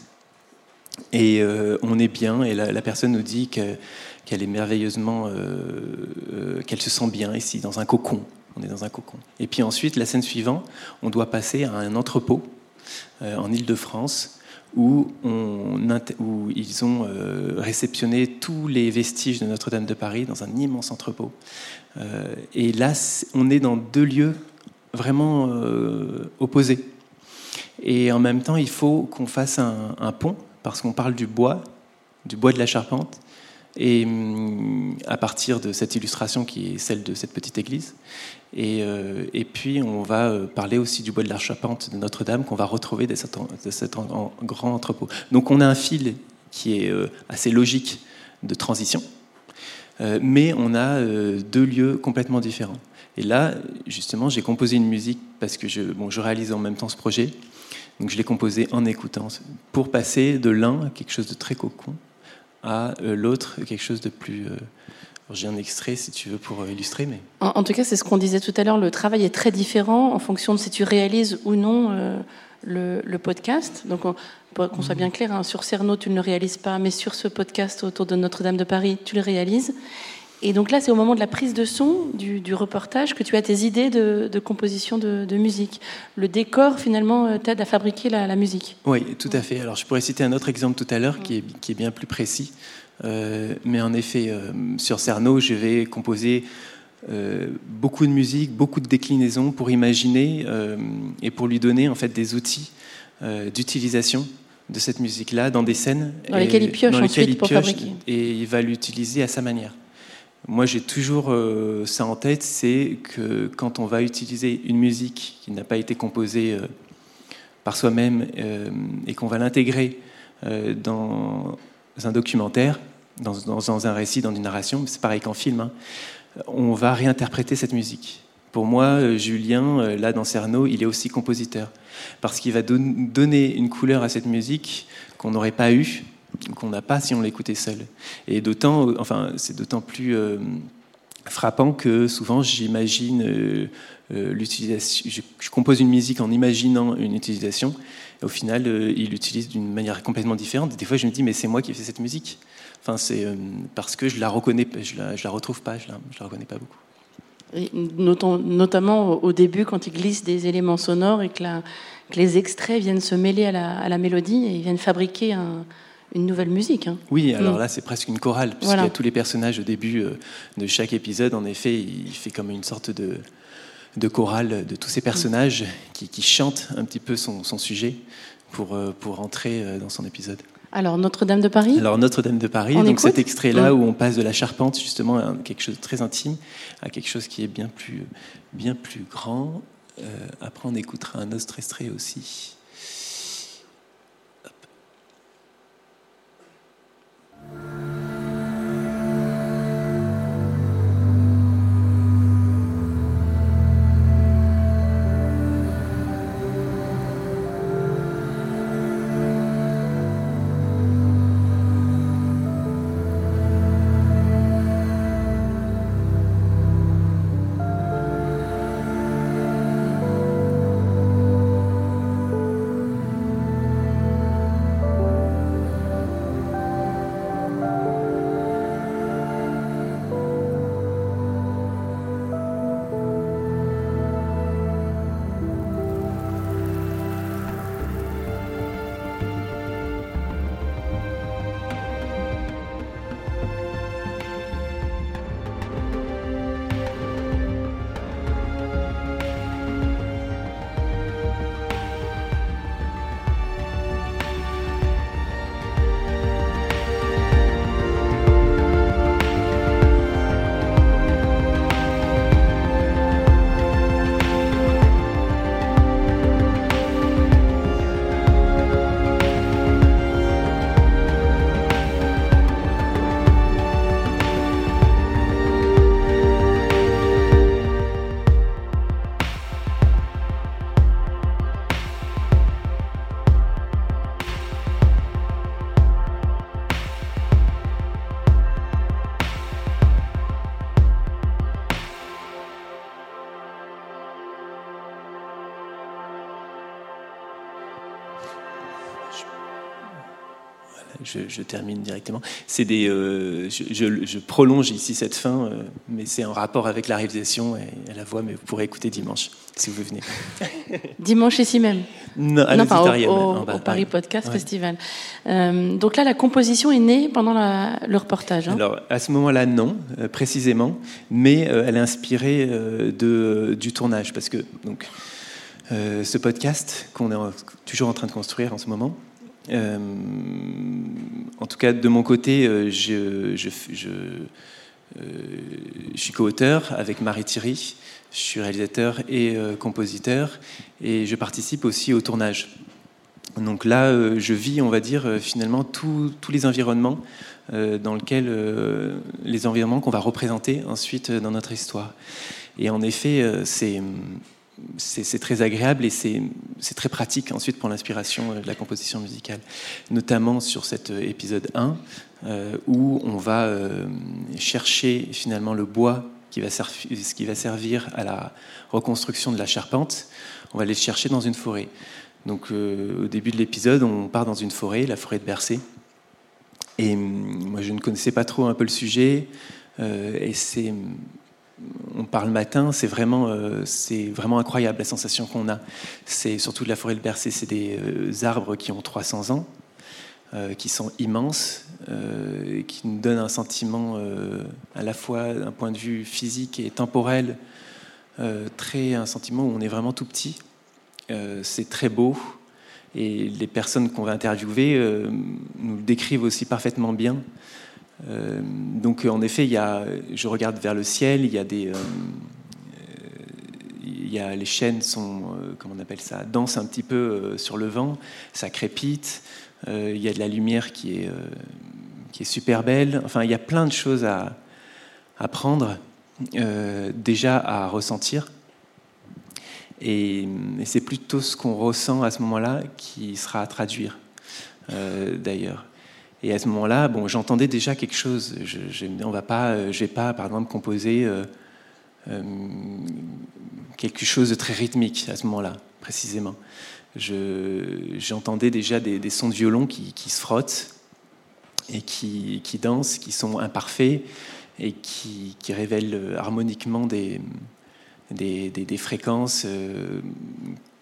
Et on est bien, et la, personne nous dit que- qu'elle est merveilleusement, qu'elle se sent bien ici, dans un cocon. On est dans un cocon. Et puis ensuite, la scène suivante, on doit passer à un entrepôt euh, en Île-de-France où, ils ont euh, réceptionné tous les vestiges de Notre-Dame de Paris dans un immense entrepôt. Euh, et là, on est dans deux lieux vraiment opposés. Et en même temps, il faut qu'on fasse un pont, parce qu'on parle du bois, du bois de la charpente, et hum, à partir de cette illustration qui est celle de cette petite église. Et, euh, puis, on va euh, parler aussi du bois de la charpente de Notre-Dame qu'on va retrouver de cet, grand entrepôt. Donc, on a un fil qui est euh, assez logique de transition, mais on a deux lieux complètement différents. Et là, justement, j'ai composé une musique parce que je, bon, je réalise en même temps ce projet. Donc, je l'ai composé en écoutant pour passer de l'un à quelque chose de très cocon à euh, l'autre quelque chose de plus. euh, J'ai un extrait si tu veux pour euh, illustrer, mais. En, en tout cas, c'est ce qu'on disait tout à l'heure, le travail est très différent en fonction de si tu réalises ou non euh, le, le podcast. Donc, on- pour qu'on soit bien clair, hein, sur Cerno, tu ne le réalises pas, mais sur ce podcast autour de Notre-Dame de Paris, tu le réalises. Et donc là, c'est au moment de la prise de son du, du reportage que tu as tes idées de, de composition de, de musique. Le décor, finalement, euh, t'aide à fabriquer la, la musique. Oui, tout à fait. Alors, je pourrais citer un autre exemple tout à l'heure qui est, qui est bien plus précis. Euh, mais en effet, euh, sur Cerno, je vais composer euh, beaucoup de musique, beaucoup de déclinaisons pour imaginer et pour lui donner en fait des outils d'utilisation de cette musique-là dans des scènes Dans lesquelles il pioche dans lesquelles ensuite il pour fabriquer. et il va l'utiliser à sa manière. Moi, j'ai toujours euh, ça en tête, c'est que quand on va utiliser une musique qui n'a pas été composée euh, par soi-même euh, et qu'on va l'intégrer dans un documentaire, dans, un récit, dans une narration, c'est pareil qu'en film, hein, on va réinterpréter cette musique. Pour moi, Julien, là dans Cerno, il est aussi compositeur, parce qu'il va don- donner une couleur à cette musique qu'on n'aurait pas eue, qu'on n'a pas si on l'écoutait seul. Et d'autant, enfin, c'est d'autant plus euh, frappant que souvent j'imagine euh, euh, l'utilisation, je, compose une musique en imaginant une utilisation, au final, il l'utilise d'une manière complètement différente. Des fois, je me dis, mais c'est moi qui ai fait cette musique. Enfin, c'est parce que je la reconnais, je la, retrouve pas, je la, la reconnais pas beaucoup. Et notant- notamment au- début, quand il glisse des éléments sonores et que, les extraits viennent se mêler à la, à la mélodie et viennent fabriquer un- une nouvelle musique. hein. Oui, alors Mm. là, c'est presque une chorale, puisqu'il Voilà. y a tous les personnages au début euh, de chaque épisode. En effet, il fait comme une sorte de, de chorale de tous ces personnages qui, qui chantent un petit peu son, son sujet pour, euh, pour entrer euh, dans son épisode. Alors, Notre-Dame de Paris? Alors Notre-Dame de Paris, On donc cet extrait-là où on passe de la charpente justement à quelque chose de très intime à quelque chose qui est bien plus, bien plus grand. Euh, après, on écoutera un autre extrait aussi. Je, termine directement. C'est des, euh, je, prolonge ici cette fin, euh, mais c'est en rapport avec la réalisation et, la voix, mais vous pourrez écouter dimanche si vous venez. dimanche ici même Non, à non au, Paris Podcast Festival. Euh, donc là, la composition est née pendant le reportage. Hein. Alors à ce moment-là, non, précisément, mais elle est inspirée de, du tournage, parce que donc. ce podcast qu'on est toujours en train de construire en ce moment, euh, en tout cas, de mon côté, euh, euh, je suis co-auteur avec Marie Thierry. Je suis réalisateur et compositeur et je participe aussi au tournage. Donc là, je vis, on va dire, finalement tous les environnements dans lesquels les environnements qu'on va représenter ensuite dans notre histoire. Et en effet, c'est c'est très agréable et c'est très pratique ensuite pour l'inspiration de la composition musicale, notamment sur cet euh, épisode 1 euh, où on va euh, chercher finalement le bois qui va, servir à la reconstruction de la charpente. On va aller le chercher dans une forêt. Donc au début de l'épisode, on part dans une forêt, la forêt de Bercé. Et hum, moi, je ne connaissais pas trop un peu le sujet. et c'est on parle matin, c'est vraiment, euh, c'est vraiment incroyable la sensation qu'on a. C'est surtout de la forêt de Bercé, c'est des euh, arbres qui ont 300 ans, euh, qui sont immenses, qui nous donnent un sentiment à la fois d'un point de vue physique et temporel, très un sentiment où on est vraiment tout petit. c'est très beau, et les personnes qu'on va interviewer nous le décrivent aussi parfaitement bien. Euh, donc en effet, il y a, je regarde vers le ciel, il y a des, euh, il y a, les chaînes sont, euh, comment on appelle ça, dansent un petit peu sur le vent, ça crépite, il y a de la lumière qui est, qui est super belle. Enfin, il y a plein de choses à, à prendre, déjà à ressentir. Et c'est plutôt ce qu'on ressent à ce moment-là qui sera à traduire, d'ailleurs. Et à ce moment-là, bon, j'entendais déjà quelque chose. Je, je on va pas, euh, j'ai pas, par exemple, composé euh, euh, quelque chose de très rythmique à ce moment-là, précisément. J'entendais déjà des, sons de violon qui, se frottent et qui, qui, dansent, qui sont imparfaits et qui, qui révèlent harmoniquement des, des, des fréquences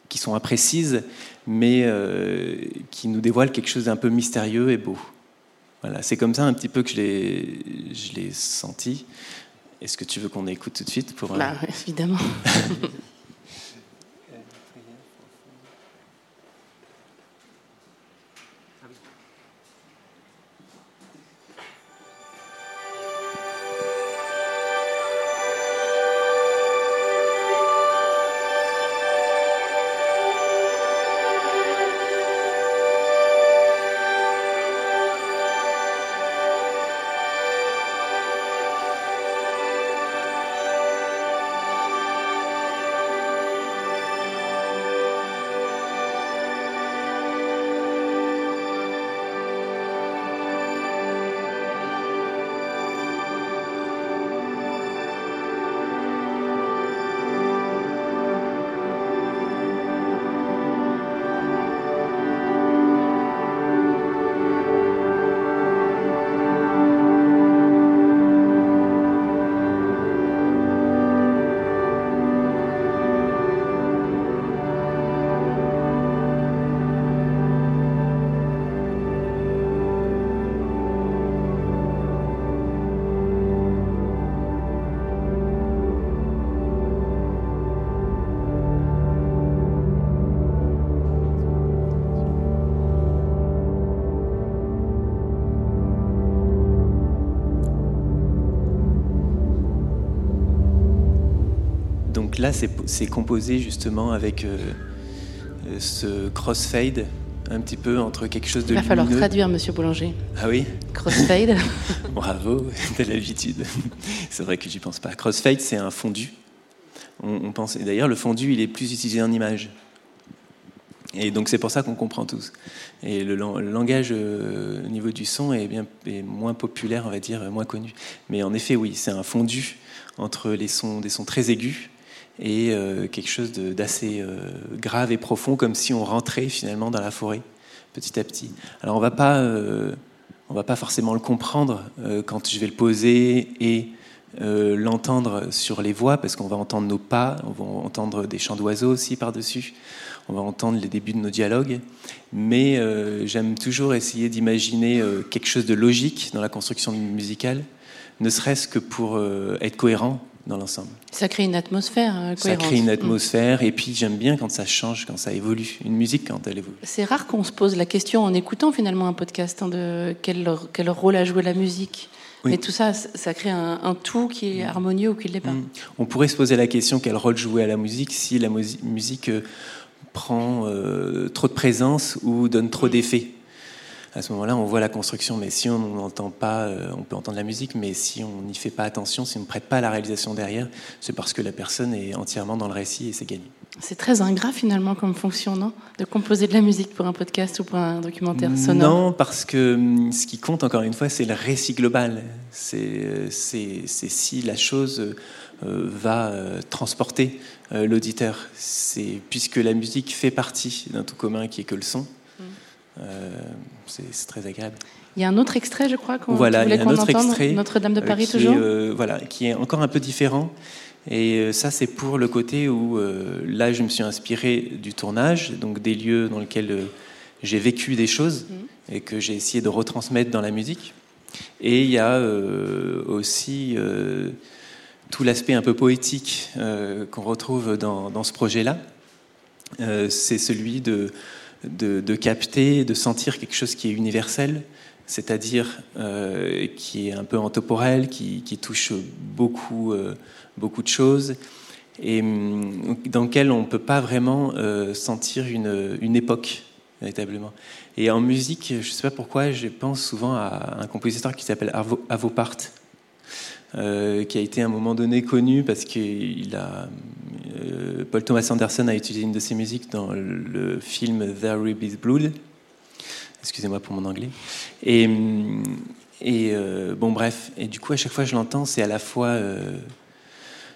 qui sont imprécises, mais qui nous dévoilent quelque chose d'un peu mystérieux et beau. Voilà, c'est comme ça un petit peu que je l'ai senti. Est-ce que tu veux qu'on écoute tout de suite pour... Bah, évidemment. là, c'est composé justement avec euh, euh, ce crossfade, un petit peu entre quelque chose de. Il va falloir traduire, monsieur Boulanger. Ah oui? Crossfade. Bravo, t'as l'habitude. c'est vrai que j'y pense pas. Crossfade, c'est un fondu. On, pense. D'ailleurs, le fondu, il est plus utilisé en image. Et donc c'est pour ça qu'on comprend tous. Et le, langage euh, au niveau du son est, bien, est moins populaire, on va dire, moins connu. Mais en effet, oui, c'est un fondu entre les sons, des sons très aigus et euh, quelque chose d'assez euh, grave et profond, comme si on rentrait finalement dans la forêt, petit à petit. Alors on va pas, on va pas forcément le comprendre quand je vais le poser et l'entendre sur les voix, parce qu'on va entendre nos pas, on va entendre des chants d'oiseaux aussi par-dessus, on va entendre les débuts de nos dialogues, mais j'aime toujours essayer d'imaginer quelque chose de logique dans la construction musicale, ne serait-ce que pour être cohérent dans l'ensemble. Ça crée une atmosphère euh, Ça crée une atmosphère, et puis j'aime bien quand ça change, quand ça évolue. Une musique, quand elle évolue. C'est rare qu'on se pose la question en écoutant finalement un podcast hein, de quel, quel, rôle a joué la musique. Mais tout ça, ça crée un, tout qui est mm. harmonieux ou qui ne l'est pas. Mm. On pourrait se poser la question quel rôle jouait à la musique si la musique euh, prend euh, trop de présence ou donne trop mm. d'effets? À ce moment-là, on voit la construction, mais si on n'entend pas, euh, on peut entendre la musique, mais si on n'y fait pas attention, si on ne prête pas à la réalisation derrière, c'est parce que la personne est entièrement dans le récit et c'est gagné. C'est très ingrat finalement comme fonction, non? De composer de la musique pour un podcast ou pour un documentaire sonore Non, parce que hum, ce qui compte, encore une fois, c'est le récit global. C'est si la chose euh, va euh, transporter l'auditeur. Puisque la musique fait partie d'un tout commun qui est que le son. Euh, c'est très agréable. Il y a un autre extrait, je crois, qu'on voilà, voulait qu'on entende, Notre-Dame de Paris, toujours euh, Voilà, qui est encore un peu différent. Et euh, ça, c'est pour le côté où, là, je me suis inspiré du tournage, donc des lieux dans lesquels j'ai vécu des choses mhm. et que j'ai essayé de retransmettre dans la musique. Et il y a aussi tout l'aspect un peu poétique qu'on retrouve dans, dans ce projet-là. c'est celui de de, capter, de sentir quelque chose qui est universel, c'est-à-dire euh, qui est un peu intemporel, qui, qui touche beaucoup, euh, beaucoup de choses, et hum, dans lequel on ne peut pas vraiment euh, sentir une, une, époque, véritablement. Et en musique, je ne sais pas pourquoi, je pense souvent à un compositeur qui s'appelle Avo Part, euh, qui a été à un moment donné connu parce que euh, Paul Thomas Anderson a utilisé une de ses musiques dans le film There Will Be Blood. Excusez-moi pour mon anglais. Et, euh, bon, bref. Et du coup, à chaque fois que je l'entends, c'est à la fois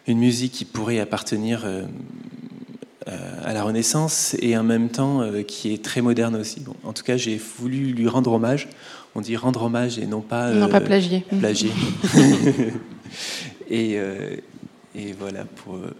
une musique qui pourrait appartenir à la Renaissance et en même temps qui est très moderne aussi. En tout cas, j'ai voulu lui rendre hommage on dit rendre hommage et non pas, non, pas plagier. Euh, plagier. et, euh, et, voilà pour euh,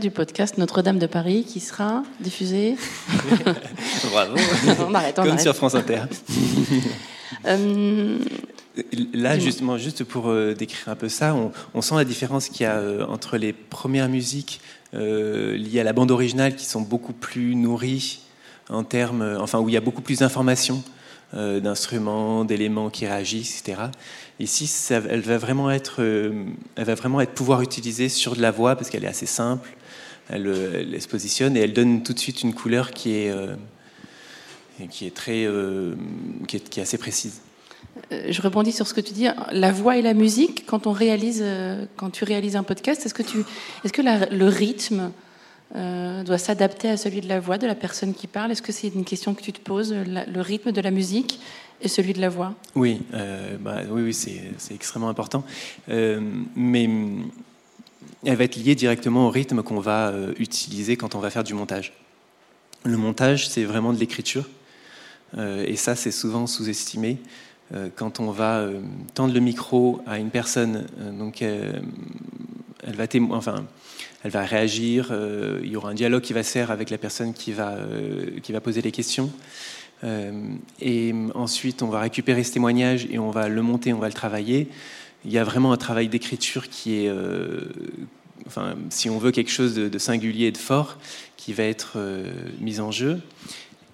du podcast Notre-Dame de Paris qui sera diffusé. Bravo. on arrête, Comme sur France Inter. Euh, Là, justement, juste pour euh, décrire un peu ça, on, sent la différence qu'il y a euh, entre les premières musiques liées à la bande originale qui sont beaucoup plus nourries en termes, enfin, où il y a beaucoup plus d'informations d'instruments, d'éléments qui réagissent, etc. Ici, elle va vraiment être, elle va vraiment être pouvoir utilisée sur de la voix parce qu'elle est assez simple, euh, elle, se positionne et elle donne tout de suite une couleur qui est, euh, qui est, très, euh, qui est, assez précise. Je rebondis sur ce que tu dis. La voix et la musique, quand on réalise, quand tu réalises un podcast, est-ce que tu, est-ce que le rythme doit s'adapter à celui de la voix de la personne qui parle? Est-ce que c'est une question que tu te poses, le rythme de la musique et celui de la voix? Oui, bah, oui, oui, c'est, extrêmement important. mais elle va être liée directement au rythme qu'on va euh, utiliser quand on va faire du montage. Le montage, c'est vraiment de l'écriture, euh, et ça, c'est souvent sous-estimé. Euh, quand on va tendre le micro à une personne, donc elle va enfin, elle va réagir, il y aura un dialogue qui va se faire avec la personne qui va, qui va poser les questions. et ensuite, on va récupérer ce témoignage et on va le monter, on va le travailler. Il y a vraiment un travail d'écriture qui est, enfin, si on veut quelque chose de, singulier et de fort, qui va être mis en jeu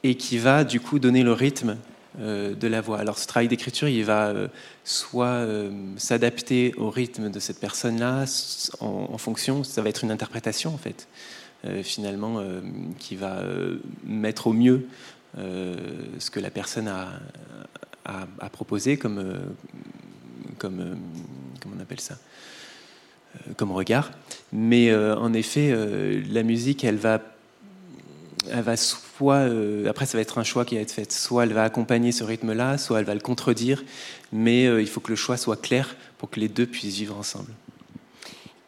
et qui va du coup donner le rythme euh, de la voix. Alors ce travail d'écriture, il va euh, soit euh, s'adapter au rythme de cette personne-là en, fonction, ça va être une interprétation en fait, finalement, qui va mettre au mieux ce que la personne a, a, proposé comme, comme comment on appelle ça comme regard. Mais en effet, la musique, elle va elle va soit, euh, après ça va être un choix qui va être fait, soit elle va accompagner ce rythme-là, soit elle va le contredire, mais euh, il faut que le choix soit clair pour que les deux puissent vivre ensemble.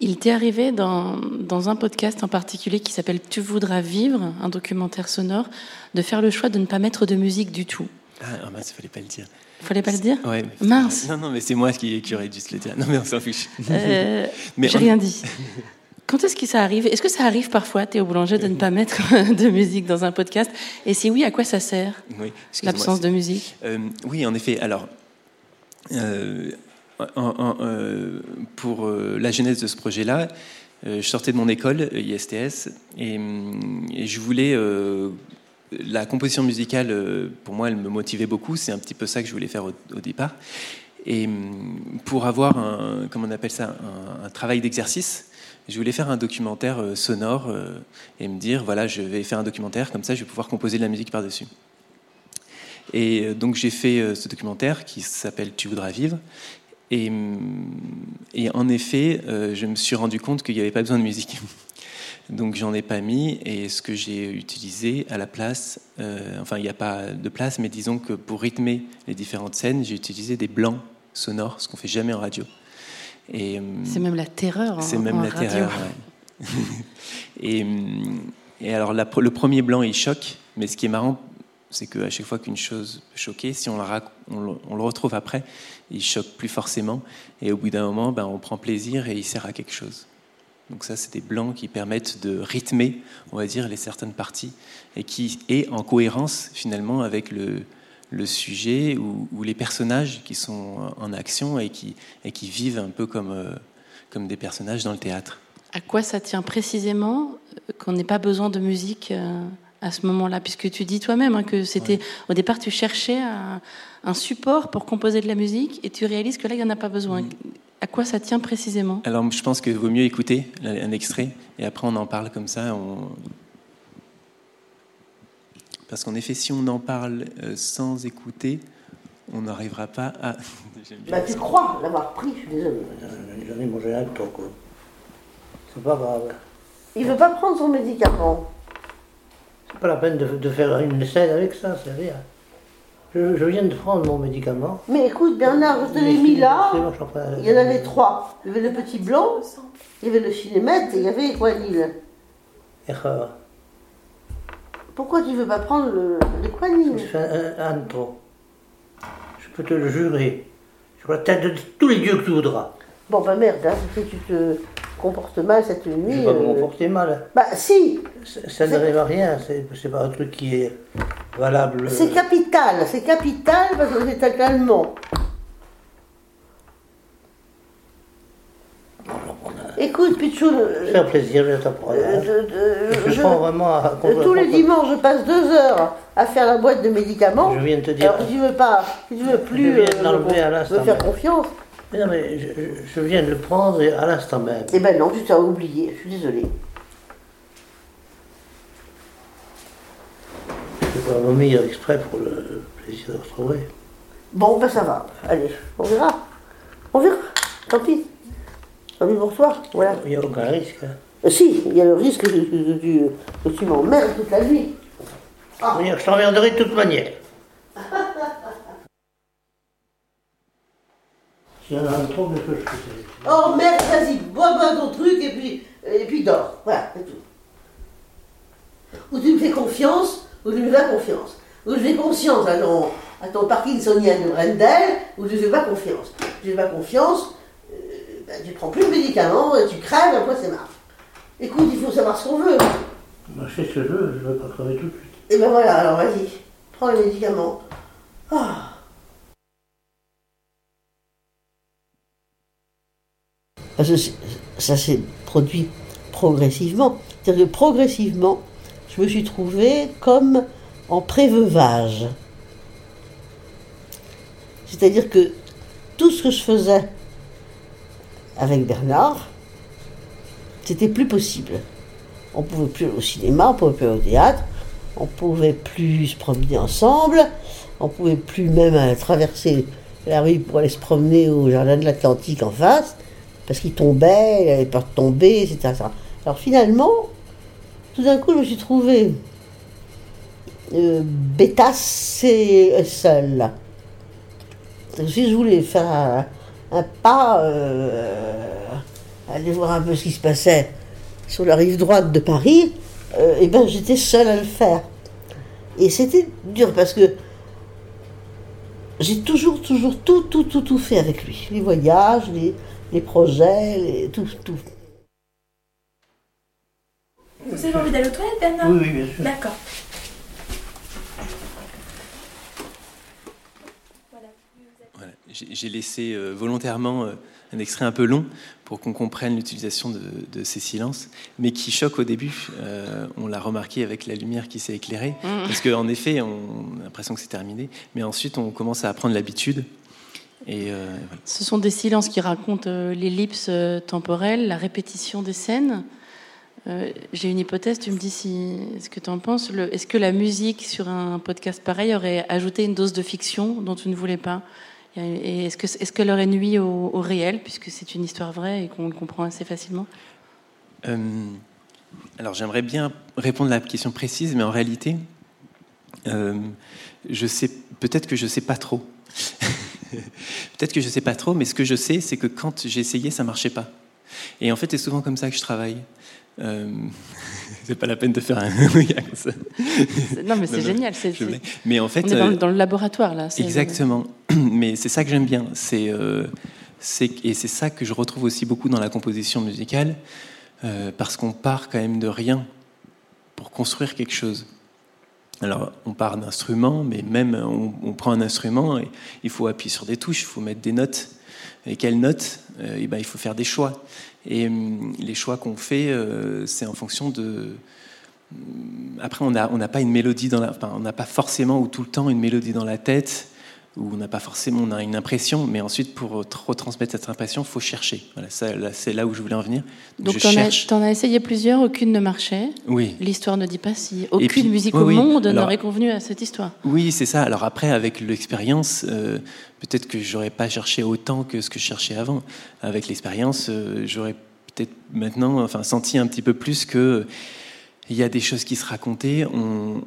Il t'est arrivé dans, dans, un podcast en particulier qui s'appelle Tu voudras vivre, un documentaire sonore, de faire le choix de ne pas mettre de musique du tout. Ah, oh mince, il fallait pas le dire. Fallait pas le dire ouais, Mince. Non, non, mais c'est moi qui, qui aurais dû se le dire. Non, mais on s'en fiche. Euh, J'ai rien dit. Quand est-ce que ça arrive Est-ce que ça arrive parfois, Théo Boulanger, de ne pas mettre de musique dans un podcast Et si oui, à quoi ça sert L'absence de musique euh, Oui, en effet. Alors, euh, euh, pour la genèse de ce projet-là, je sortais de mon école, ISTS, et, et je voulais. La composition musicale, pour moi, elle me motivait beaucoup. C'est un petit peu ça que je voulais faire au, départ. Et pour avoir un, comment on appelle ça, un travail d'exercice, je voulais faire un documentaire euh, sonore euh, et me dire voilà, je vais faire un documentaire, comme ça je vais pouvoir composer de la musique par-dessus. Et euh, donc j'ai fait ce documentaire qui s'appelle Tu voudras vivre. Et, mm, et en effet, je me suis rendu compte qu'il n'y avait pas besoin de musique. Donc j'en ai pas mis et ce que j'ai utilisé à la place, enfin il n'y a pas de place, mais disons que pour rythmer les différentes scènes, j'ai utilisé des blancs sonores, ce qu'on fait jamais en radio. Euh, c'est même la terreur. C'est même la terreur. et, et, alors, le premier blanc, il choque, mais ce qui est marrant, c'est qu'à chaque fois qu'une chose peut choquer, si on, on, le retrouve après, il choque plus forcément. Et au bout d'un moment, ben, on prend plaisir et il sert à quelque chose. Donc ça, c'est des blancs qui permettent de rythmer, on va dire, les certaines parties et qui est en cohérence finalement avec le, le sujet ou, les personnages qui sont en action et qui, et qui vivent un peu comme, euh, comme des personnages dans le théâtre. À quoi ça tient précisément euh, qu'on n'ait pas besoin de musique euh, à ce moment-là? Puisque tu dis toi-même hein, que c'était au départ tu cherchais un, support pour composer de la musique et tu réalises que là il n'y en a pas besoin. Mm. À quoi ça tient précisément? Alors je pense qu'il vaut mieux écouter un extrait et après on en parle comme ça. On, parce qu'en effet, si on en parle euh, sans écouter, on n'arrivera pas à. bah, tu crois l'avoir pris, je suis désolé. J'en ai mangé un temps, quoi. C'est pas grave. Il veut pas prendre son médicament. C'est pas la peine de, faire une scène avec ça, c'est rien. Je, viens de prendre mon médicament. Mais écoute, Bernard, je te l'ai mis là. il y en avait trois. Il y avait le petit blanc, il y avait le cinémètre et il y avait quoi, l'île Erreur. Pourquoi tu ne veux pas prendre le, le Je fais un, un trop. Je peux te le jurer. Sur la tête de tous les dieux que tu voudras. Bon, bah merde, hein, que tu te comportes mal cette nuit. Je ne vais pas me euh, comporter mal. Bah si Ça, n'arrive à rien, c'est pas un truc qui est valable. C'est capital, c'est capital parce que vous êtes allemand. Écoute, Pichou. C'est un plaisir, je t'apprends. Euh, je, prends vraiment à Tous les dimanches, je passe deux heures à faire la boîte de médicaments. Je viens de te dire. Alors, si tu veux pas, si tu veux plus euh, me, faire confiance. Mais non, mais je, viens de le prendre à l'instant même. Eh ben non, tu t'as oublié, je suis désolé. Je vais pas vomir exprès pour le plaisir de retrouver. Bon, ben ça va. Allez, on verra. On verra. Tant pis. Bonsoir, voilà. Il n'y a aucun risque. Hein. Euh, si, il y a le risque que, tu, m'emmerdes toute la nuit. Ah. Je t'emmerderai de toute manière. S'il y en a un trop, je peux Oh merde, vas-y, bois, bois ton truc et puis, et puis dors. Voilà, c'est tout. Ou tu me fais confiance, ou tu me fais confiance. Ou je fais confiance à ton, à ton Parkinsonien de Brendel, ou je ne fais pas confiance. Je ne fais pas confiance, tu ben, tu prends plus de médicaments, tu crèves, après c'est marre. Écoute, il faut savoir ce qu'on veut. Moi, je fais ce que je veux, je veux pas crever tout de suite. Et ben voilà, alors vas-y, prends les médicaments. Ça s'est produit progressivement. C'est-à-dire que progressivement, je me suis trouvée comme en préveuvage. C'est-à-dire que tout ce que je faisais avec Bernard, c'était plus possible. On pouvait plus aller au cinéma, on pouvait plus aller au théâtre, on pouvait plus se promener ensemble, on pouvait plus même traverser la rue pour aller se promener au jardin de l'Atlantique en face, parce qu'il tombait, il avait peur de tomber, etc. Alors finalement, tout d'un coup, je me suis trouvée euh, bétasse et seule. Si je voulais faire un, pas, euh, aller voir un peu ce qui se passait sur la rive droite de Paris, euh, et ben j'étais seule à le faire. Et c'était dur parce que j'ai toujours, toujours tout, tout, tout, tout fait avec lui. Les voyages, les, les projets, les, tout, tout. Vous avez envie d'aller aux toilettes, Bernard Oui, oui, bien sûr. D'accord. J'ai laissé euh, volontairement euh, un extrait un peu long pour qu'on comprenne l'utilisation de, ces silences, mais qui choque au début. Euh, on l'a remarqué avec la lumière qui s'est éclairée, mmh. parce qu'en effet, on a l'impression que c'est terminé, mais ensuite on commence à prendre l'habitude. Et Ce sont des silences qui racontent l'ellipse temporelle, la répétition des scènes. J'ai une hypothèse, tu me dis si, ce que tu en penses. Est-ce que la musique sur un podcast pareil aurait ajouté une dose de fiction dont tu ne voulais pas? Et est-ce, que, est-ce qu'elle aurait nuit au, réel, puisque c'est une histoire vraie et qu'on le comprend assez facilement? Euh, Alors j'aimerais bien répondre à la question précise, mais en réalité, euh, je sais, peut-être que je ne sais pas trop. peut-être que je ne sais pas trop, mais ce que je sais, c'est que quand j'ai essayé, ça ne marchait pas. Et en fait, c'est souvent comme ça que je travaille. Euh, c'est pas la peine de faire un Non, mais c'est génial. C'est, Mais en fait, on est dans, le laboratoire là. Exactement. Mais c'est ça que j'aime bien. C'est, euh, et c'est ça que je retrouve aussi beaucoup dans la composition musicale, euh, parce qu'on part quand même de rien pour construire quelque chose. Alors, on part d'instruments, mais même on, prend un instrument et il faut appuyer sur des touches, il faut mettre des notes. Et quelles notes? Eh ben, Il faut faire des choix. Et hum, les choix qu'on fait, euh, c'est en fonction de. Hum, après, on n'a pas une mélodie dans la. On n'a pas forcément ou tout le temps une mélodie dans la tête où on n'a pas forcément on a une impression, mais ensuite pour retransmettre cette impression, il faut chercher. Voilà, c'est là où je voulais en venir. Donc, tu en, as essayé plusieurs, aucune ne marchait. Oui. L'histoire ne dit pas si aucune musique au monde n'aurait convenu à cette histoire. Oui, c'est ça. Alors après, avec l'expérience, euh, peut-être que j'aurais pas cherché autant que ce que je cherchais avant. Avec l'expérience, euh, j'aurais peut-être maintenant, enfin, senti un petit peu plus que il y a des choses qui se racontaient. On,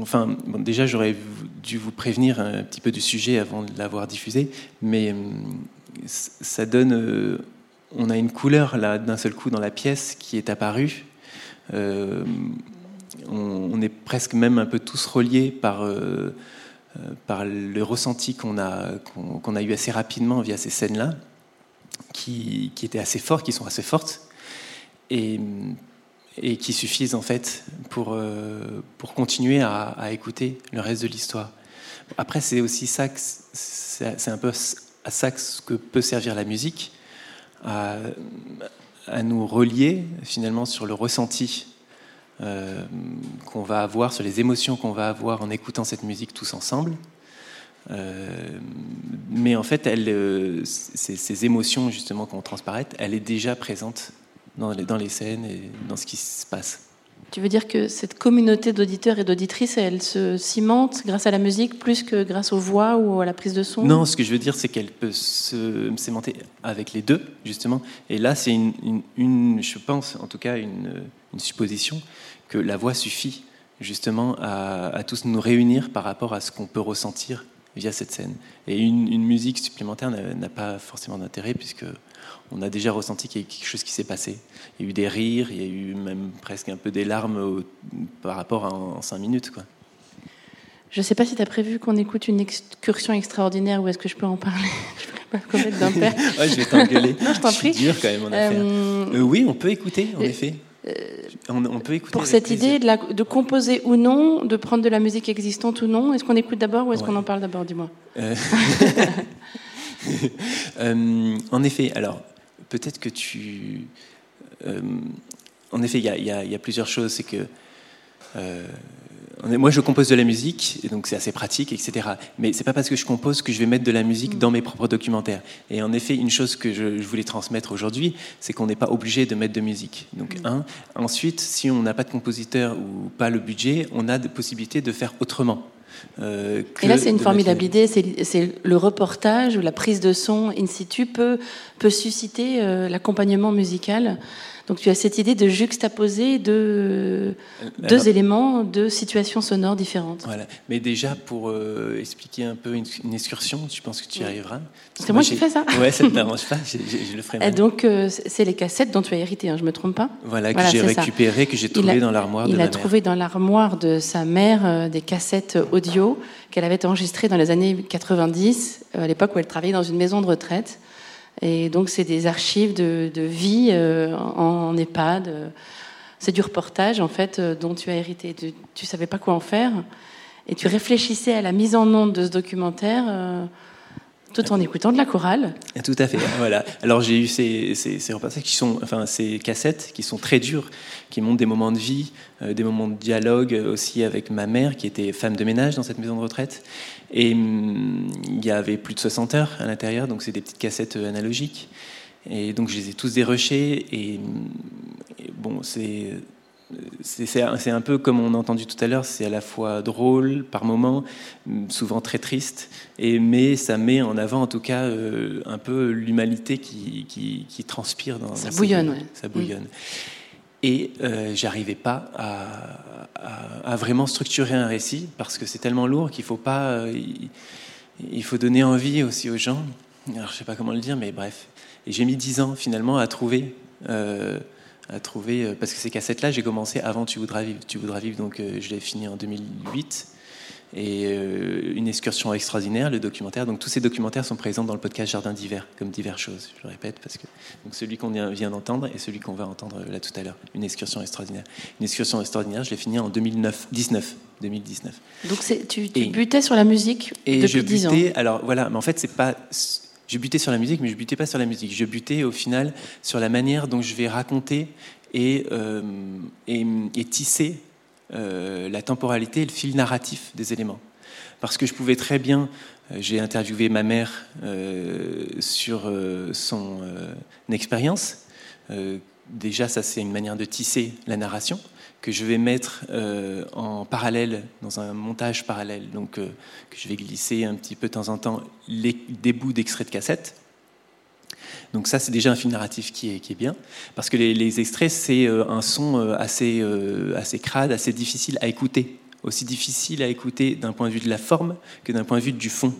enfin, déjà, j'aurais dû vous prévenir un petit peu du sujet avant de l'avoir diffusé, mais hum, ça donne. Euh, on a une couleur là d'un seul coup dans la pièce qui est apparue. Euh, on, est presque même un peu tous reliés par, euh, le ressenti qu'on a, eu assez rapidement via ces scènes-là, qui, qui, étaient assez fortes, qui sont assez fortes. Et qui suffisent en fait pour, euh, pour continuer à, écouter le reste de l'histoire. Après, c'est aussi ça, c'est un peu à ça que peut servir la musique, à, nous relier finalement sur le ressenti euh, qu'on va avoir, sur les émotions qu'on va avoir en écoutant cette musique tous ensemble. Euh, mais en fait, ces, émotions justement qu'on transparaît, elle est déjà présente dans les, dans les scènes et dans ce qui se passe. Tu veux dire que cette communauté d'auditeurs et d'auditrices, elle se cimente grâce à la musique plus que grâce aux voix ou à la prise de son? Non, ce que je veux dire, c'est qu'elle peut se cimenter avec les deux, justement. Et là, c'est une, une, je pense, en tout cas, une, une, supposition que la voix suffit justement à, à, tous nous réunir par rapport à ce qu'on peut ressentir via cette scène. Et une musique supplémentaire n'a pas forcément d'intérêt puisque on a déjà ressenti qu'il y a quelque chose qui s'est passé. Il y a eu des rires, il y a eu même presque un peu des larmes par rapport à en, cinq minutes. Quoi. Je ne sais pas si tu as prévu qu'on écoute une excursion extraordinaire ou est-ce que je peux en parler? Je ne pas commettre d'un père. je vais t'engueuler. non, je t'en prie. dur quand même en affaire. Euh, euh, oui, on peut écouter, en effet. on, peut écouter. Pour cette idée de, la, de, composer ou non, de prendre de la musique existante ou non, est-ce qu'on écoute d'abord ou est-ce qu'on en parle d'abord? Dis-moi. en effet, alors peut-être que tu. en effet, il y, y, a plusieurs choses. C'est que moi, je compose de la musique, et donc c'est assez pratique, etc. Mais c'est pas parce que je compose que je vais mettre de la musique dans mes propres documentaires. Et en effet, une chose que je, voulais transmettre aujourd'hui, c'est qu'on n'est pas obligé de mettre de musique. Donc, mm. un. Ensuite, si on n'a pas de compositeur ou pas le budget, on a des possibilités de faire autrement. Euh, et là, c'est une formidable idée. C'est le reportage ou la prise de son in situ peut, peut susciter euh, l'accompagnement musical donc tu as cette idée de juxtaposer deux, deux éléments, deux situations sonores différentes. Voilà. Mais déjà, pour euh, expliquer un peu une, excursion, tu penses que tu y arriveras C'est moi qui fais ça Ouais, ça ne t'arrange pas, je, le ferai Et donc, euh, c'est les cassettes dont tu as hérité, hein, je ne me trompe pas Voilà, que j'ai récupéré, que j'ai trouvé dans l'armoire de Il a trouvé dans l'armoire de sa mère euh, des cassettes audio qu'elle avait enregistrées dans les années 90, à l'époque où elle travaillait dans une maison de retraite. Et donc, c'est des archives de, vie euh, en, EHPAD. C'est du reportage, en fait, euh, dont tu as hérité. Tu savais pas quoi en faire. Et tu réfléchissais à la mise en onde de ce documentaire euh, tout en écoutant de la chorale. Tout à fait. Voilà. Alors j'ai eu ces, ces, reportages qui sont, enfin ces cassettes qui sont très dures, qui montrent des moments de vie, des moments de dialogue aussi avec ma mère qui était femme de ménage dans cette maison de retraite, et hum, il y avait plus de 60 heures à l'intérieur, donc c'est des petites cassettes euh, analogiques. Et donc je les ai tous dérochés. Et, hum, bon, c'est. C'est un peu comme on a entendu tout à l'heure, c'est à la fois drôle par moments, souvent très triste, et, mais ça met en avant en tout cas euh, un peu l'humanité qui, qui, transpire dans Ça bouillonne, ouais. Ça bouillonne. Et euh, j'arrivais pas à, à, vraiment structurer un récit parce que c'est tellement lourd qu'il faut pas. Euh, il, faut donner envie aussi aux gens. Alors je sais pas comment le dire, mais bref. Et j'ai mis dix ans finalement à trouver. Euh, à trouver euh, parce que ces cassettes-là, j'ai commencé avant Tu voudras vivre. Tu voudras vivre, donc je l'ai fini en 2008 et euh, une excursion extraordinaire, le documentaire. Donc tous ces documentaires sont présents dans le podcast Jardin d'hiver, comme diverses choses, je le répète, parce que donc celui qu'on vient d'entendre et celui qu'on va entendre là tout à l'heure, une excursion extraordinaire. Une excursion extraordinaire, je l'ai fini en 2009, 19, 2019. Donc tu, tu butais sur la musique et depuis je 10 ans. Alors voilà, mais en fait c'est pas je butais sur la musique, mais je butais pas sur la musique. Je butais au final sur la manière dont je vais raconter et, euh, et, tisser euh, la temporalité et le fil narratif des éléments. Parce que je pouvais très bien, euh, j'ai interviewé ma mère sur son expérience. déjà, ça c'est une manière de tisser la narration que je vais mettre en parallèle, dans un montage parallèle, donc que je vais glisser un petit peu de temps en temps les, des bouts d'extraits de cassette donc ça, c'est déjà un film narratif qui est, qui est bien, parce que les, extraits, c'est euh, un son euh, assez, euh, assez crade, assez difficile à écouter, aussi difficile à écouter d'un point de vue de la forme que d'un point de vue du fond.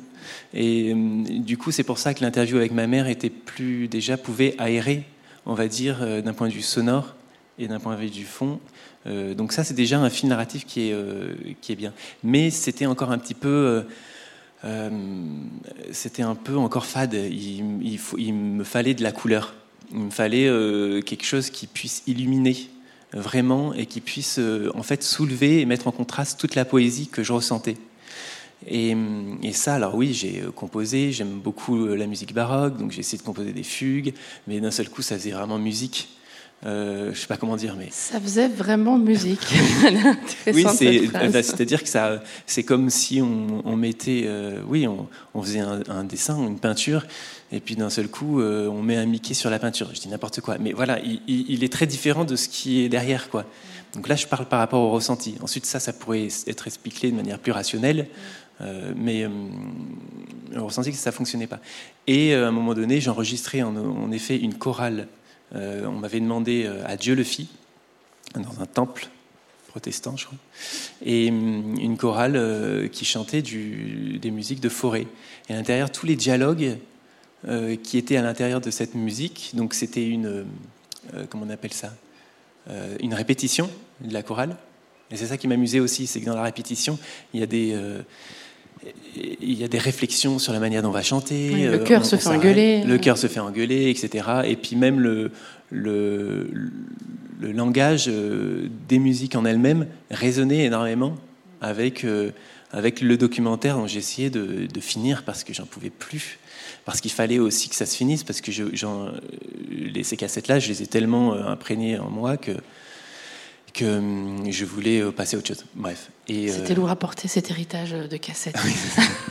Et du coup, c'est pour ça que l'interview avec ma mère était plus déjà pouvait aérer, on va dire, d'un point de vue sonore et d'un point de vue du fond. Donc ça, c'est déjà un film narratif qui est, qui est bien. Mais c'était encore un petit peu euh, c'était un peu encore fade. Il, me fallait de la couleur. Il me fallait euh, quelque chose qui puisse illuminer vraiment et qui puisse euh, en fait soulever et mettre en contraste toute la poésie que je ressentais. Et, et ça, alors oui, j'ai composé, j'aime beaucoup la musique baroque, donc j'ai essayé de composer des fugues, mais d'un seul coup, ça faisait vraiment musique. Euh, je sais pas comment dire, mais ça faisait vraiment musique. oui, c'est-à-dire que ça, c'est comme si on, mettait, euh, oui, on, faisait un, dessin, une peinture, et puis d'un seul coup, euh, on met un Mickey sur la peinture. Je dis n'importe quoi, mais voilà, il, est très différent de ce qui est derrière, quoi. Donc là, je parle par rapport au ressenti. Ensuite, ça, ça pourrait être expliqué de manière plus rationnelle. Euh, mais le ressenti que ça fonctionnait pas. Et à un moment donné, j'enregistrais en, en, effet une chorale euh, on m'avait demandé euh, à Dieu le fit, dans un temple protestant, je crois, et hum, une chorale euh, qui chantait des musiques de forêt. Et à l'intérieur, tous les dialogues qui étaient à l'intérieur de cette musique, donc c'était une, comment on appelle ça, une répétition de la chorale. Et c'est ça qui m'amusait aussi, c'est que dans la répétition, il y a des il y a des réflexions sur la manière dont on va chanter. le cœur se fait engueuler. Le cœur se fait engueuler, etc. Et puis même le, le, le langage des musiques en elles-mêmes résonnait énormément avec, avec le documentaire dont j'ai essayé de, de, finir parce que j'en pouvais plus. Parce qu'il fallait aussi que ça se finisse, parce que je, les, ces cassettes-là, je les ai tellement imprégnés en moi que, que hum, je voulais passer à autre chose. Bref. C'était lourd à porter cet héritage de cassettes.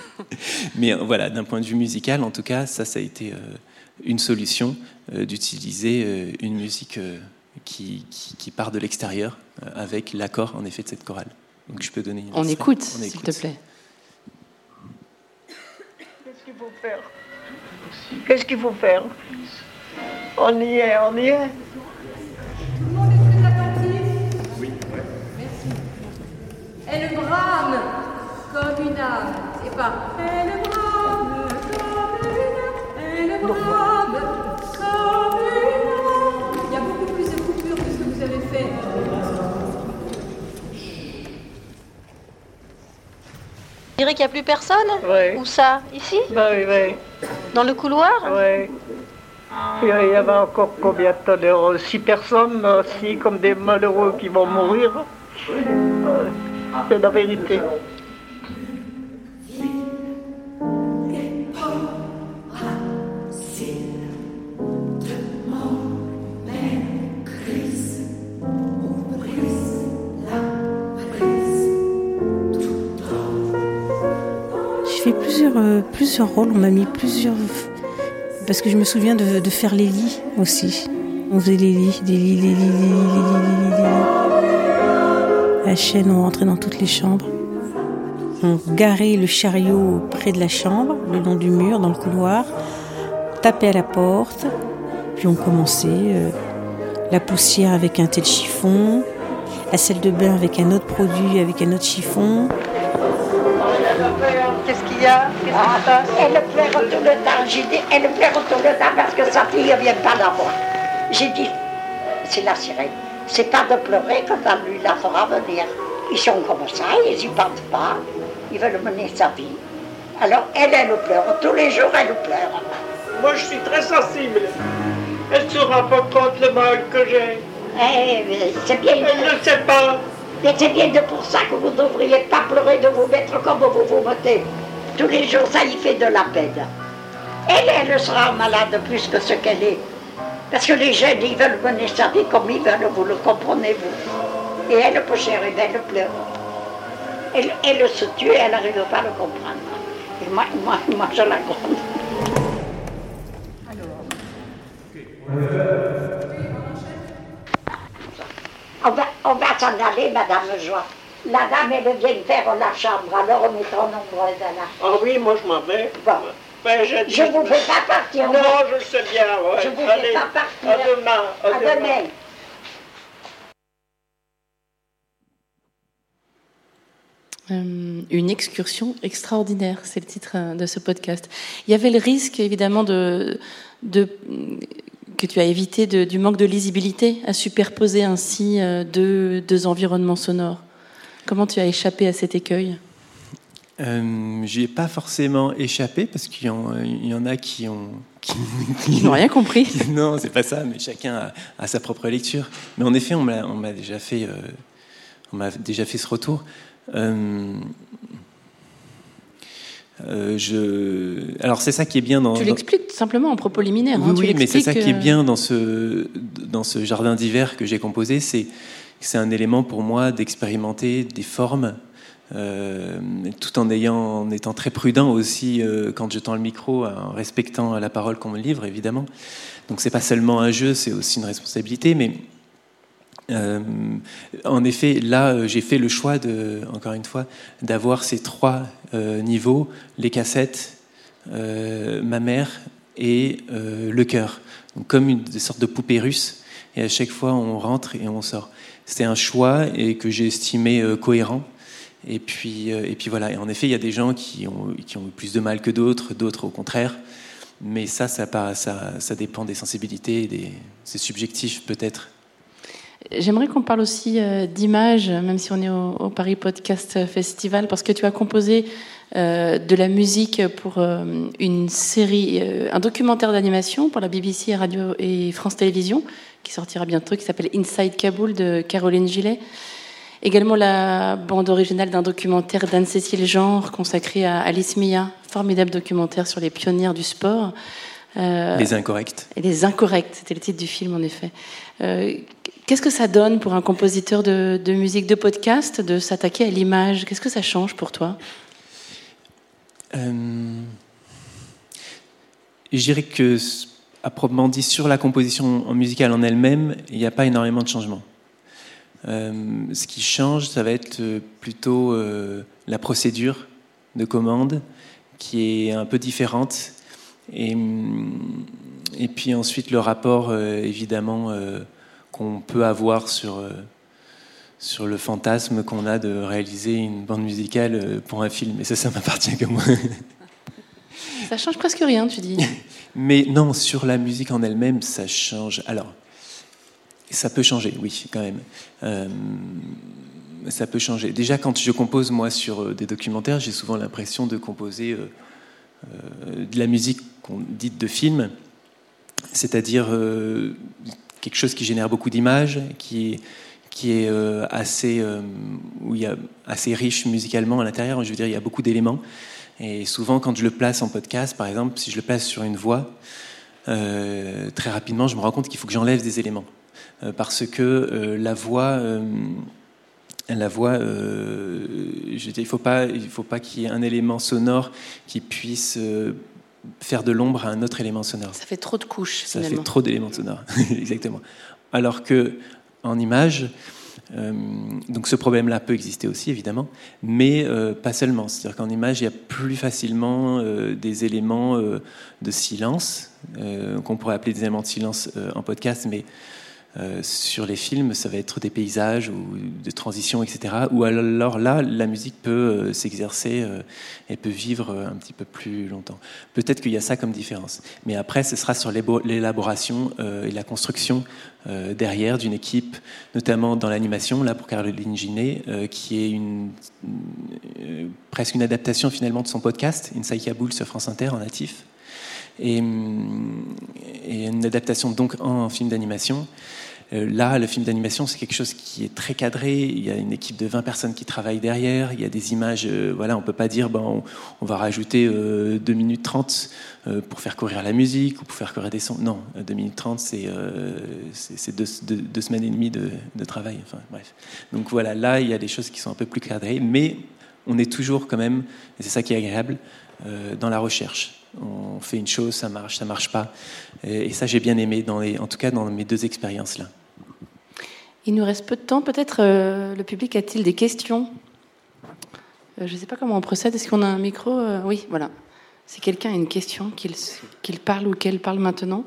Mais voilà, d'un point de vue musical, en tout cas, ça, ça a été une solution euh, d'utiliser euh, une musique euh, qui, qui, part de l'extérieur avec l'accord en effet de cette chorale. Donc je peux donner une On écoute, s'il te plaît. Qu'est-ce qu'il faut faire? Qu'est-ce qu'il faut faire? On y est, on y est. Elle brame comme une âme, et pas elle brame comme une âme, elle brame. Tu dirais qu'il n'y a plus personne Oui. Où ça Ici bah, Oui, oui. Dans le couloir Oui. Il y avait encore combien de temps Six personnes, six comme des malheureux qui vont mourir. C'est la vérité. Euh, plusieurs, rôles, on m'a mis plusieurs... Parce que je me souviens de, faire les lits aussi. On faisait les lits, des lits, les lits, les lits, les lits, les lits. La chaîne, on rentrait dans toutes les chambres. On garait le chariot près de la chambre, le long du mur, dans le couloir. Tapait à la porte. Puis on commençait. Euh, la poussière avec un tel chiffon. La selle de bain avec un autre produit, avec un autre chiffon. Qu'est-ce qu'il y a? Qu'est-ce qui se passe? Elle pleure tout le temps. J'ai dit, elle pleure tout le temps parce que sa fille ne vient pas la voir. J'ai dit, c'est la sirène. C'est pas de pleurer quand on lui la fera venir. Ils sont comme ça, ils n'y pensent pas. Ils veulent mener sa vie. Alors elle, elle pleure. Tous les jours, elle pleure. Moi, je suis très sensible. Elle ne se rend pas compte le mal que j'ai. Eh, c'est bien. Elle ne sait pas. Mais c'est bien de pour ça que vous ne devriez pas pleurer de vous mettre comme vous vous mettez. Tous les jours, ça y fait de la peine. Elle, elle sera malade plus que ce qu'elle est. Parce que les jeunes, ils veulent sa vie comme ils veulent, vous le comprenez, vous. Et elle, peu chère, elle pleure. Elle, elle se tue, elle n'arrive pas à le comprendre. Et moi, moi, moi je la compte. On va, on va s'en aller, Madame Joie. La dame, elle vient faire la chambre, alors on mettra nombreux là. Ah oui, moi je m'en vais. Ben, je ne vous fais pas partir. Non, je le sais bien. Ouais. Je ne vous fais pas partir. À demain. À, demain. Euh, une excursion extraordinaire, c'est le titre euh, de ce podcast. Il y avait le risque, évidemment, de, de que tu as évité de, du manque de lisibilité à superposer ainsi euh, deux, deux, environnements sonores. Comment tu as échappé à cet écueil? Euh, J'y ai pas forcément échappé parce qu'il y, y, en a qui ont qui, n'ont rien compris. non, c'est pas ça, mais chacun a, sa propre lecture. Mais en effet, on m'a déjà fait, euh, on m'a déjà fait ce retour. Euh, euh, je... Alors c'est ça qui est bien dans. Tu l'expliques simplement en propos liminaire. Oui, hein, oui mais c'est ça qui est bien dans ce dans ce jardin d'hiver que j'ai composé, c'est c'est un élément pour moi d'expérimenter des formes, euh, tout en étant très prudent aussi euh, quand je tends le micro, en respectant la parole qu'on me livre évidemment. Donc c'est pas seulement un jeu, c'est aussi une responsabilité, mais euh, en effet, là, j'ai fait le choix, de, encore une fois, d'avoir ces trois niveaux les cassettes, ma mère et le cœur. Donc, comme une sorte de poupée russe. Et à chaque fois, on rentre et on sort. C'était un choix et que j'ai estimé cohérent. Et puis, et puis voilà. Et en effet, il y a des gens qui ont, eu plus de mal que d'autres, d'autres au contraire. Mais ça, ça, dépend des sensibilités, c'est subjectif peut-être. J'aimerais qu'on parle aussi euh, d'image, même si on est au, Paris Podcast Festival, parce que tu as composé de la musique pour une série, un documentaire d'animation pour la BBC Radio et France Télévisions, qui sortira bientôt, qui s'appelle Inside Kaboul de Caroline Gillet. Également la bande originale d'un documentaire d'Anne-Cécile Genre consacré à Alice Mia, formidable documentaire sur les pionnières du sport. les incorrects. Et les incorrects, c'était le titre du film en effet. Qu'est-ce que ça donne pour un compositeur de, musique de podcast de s'attaquer à l'image? Qu'est-ce que ça change pour toi? Euh, Je dirais que, à proprement dit, sur la composition musicale en elle-même, il n'y a pas énormément de changements. Euh, ce qui change, ça va être plutôt euh, la procédure de commande qui est un peu différente. Et, et puis ensuite le rapport, évidemment, qu'on peut avoir sur, euh, sur le fantasme qu'on a de réaliser une bande musicale euh, pour un film. Et ça, ça m'appartient que moi. Ça change presque rien, tu dis. Mais non, sur la musique en elle-même, ça change. Alors, ça peut changer, oui, quand même. Euh, ça peut changer. Déjà, quand je compose, moi, sur des documentaires, j'ai souvent l'impression de composer de la musique dite de film, c'est-à-dire quelque chose qui génère beaucoup d'images, qui, qui est euh, assez, euh, où il y a assez riche musicalement à l'intérieur. Je veux dire, il y a beaucoup d'éléments. Et souvent, quand je le place en podcast, par exemple, si je le place sur une voix, euh, très rapidement, je me rends compte qu'il faut que j'enlève des éléments. Parce que la voix, la voix je dis, il ne faut pas, il faut pas qu'il y ait un élément sonore qui puisse faire de l'ombre à un autre élément sonore. Ça fait trop de couches. Ça fait trop d'éléments sonores, exactement. Alors que en image, euh, donc ce problème-là peut exister aussi évidemment, mais euh, pas seulement. C'est-à-dire qu'en image, il y a plus facilement euh, des éléments de silence qu'on pourrait appeler des éléments de silence en podcast, mais euh, sur les films, ça va être des paysages ou des transitions, etc. Ou alors là, la musique peut euh, s'exercer euh, et peut vivre un petit peu plus longtemps. Peut-être qu'il y a ça comme différence. Mais après, ce sera sur l'élaboration et la construction derrière d'une équipe, notamment dans l'animation, là pour Caroline Ginet, qui est presque une adaptation finalement de son podcast, Inside Kaboul sur France Inter en natif. Et, et, une adaptation donc en film d'animation. Euh, là, le film d'animation, c'est quelque chose qui est très cadré. Il y a une équipe de 20 personnes qui travaillent derrière. Il y a des images. Euh, voilà, on peut pas dire, ben, on, va rajouter 2 euh, minutes 30 pour faire courir la musique ou pour faire courir des sons. Non, 2 minutes 30, c'est deux, semaines et demie de, de, travail. Enfin, bref. Donc voilà, là, il y a des choses qui sont un peu plus cadrées, mais on est toujours quand même, et c'est ça qui est agréable, dans la recherche. On fait une chose, ça marche, ça marche pas. Et, ça, j'ai bien aimé, en tout cas dans mes deux expériences-là. Il nous reste peu de temps. Peut-être euh, le public a-t-il des questions? Euh, Je ne sais pas comment on procède. Est-ce qu'on a un micro? Euh, Oui, voilà. Si quelqu'un a une question, qu'il parle ou qu'elle parle maintenant.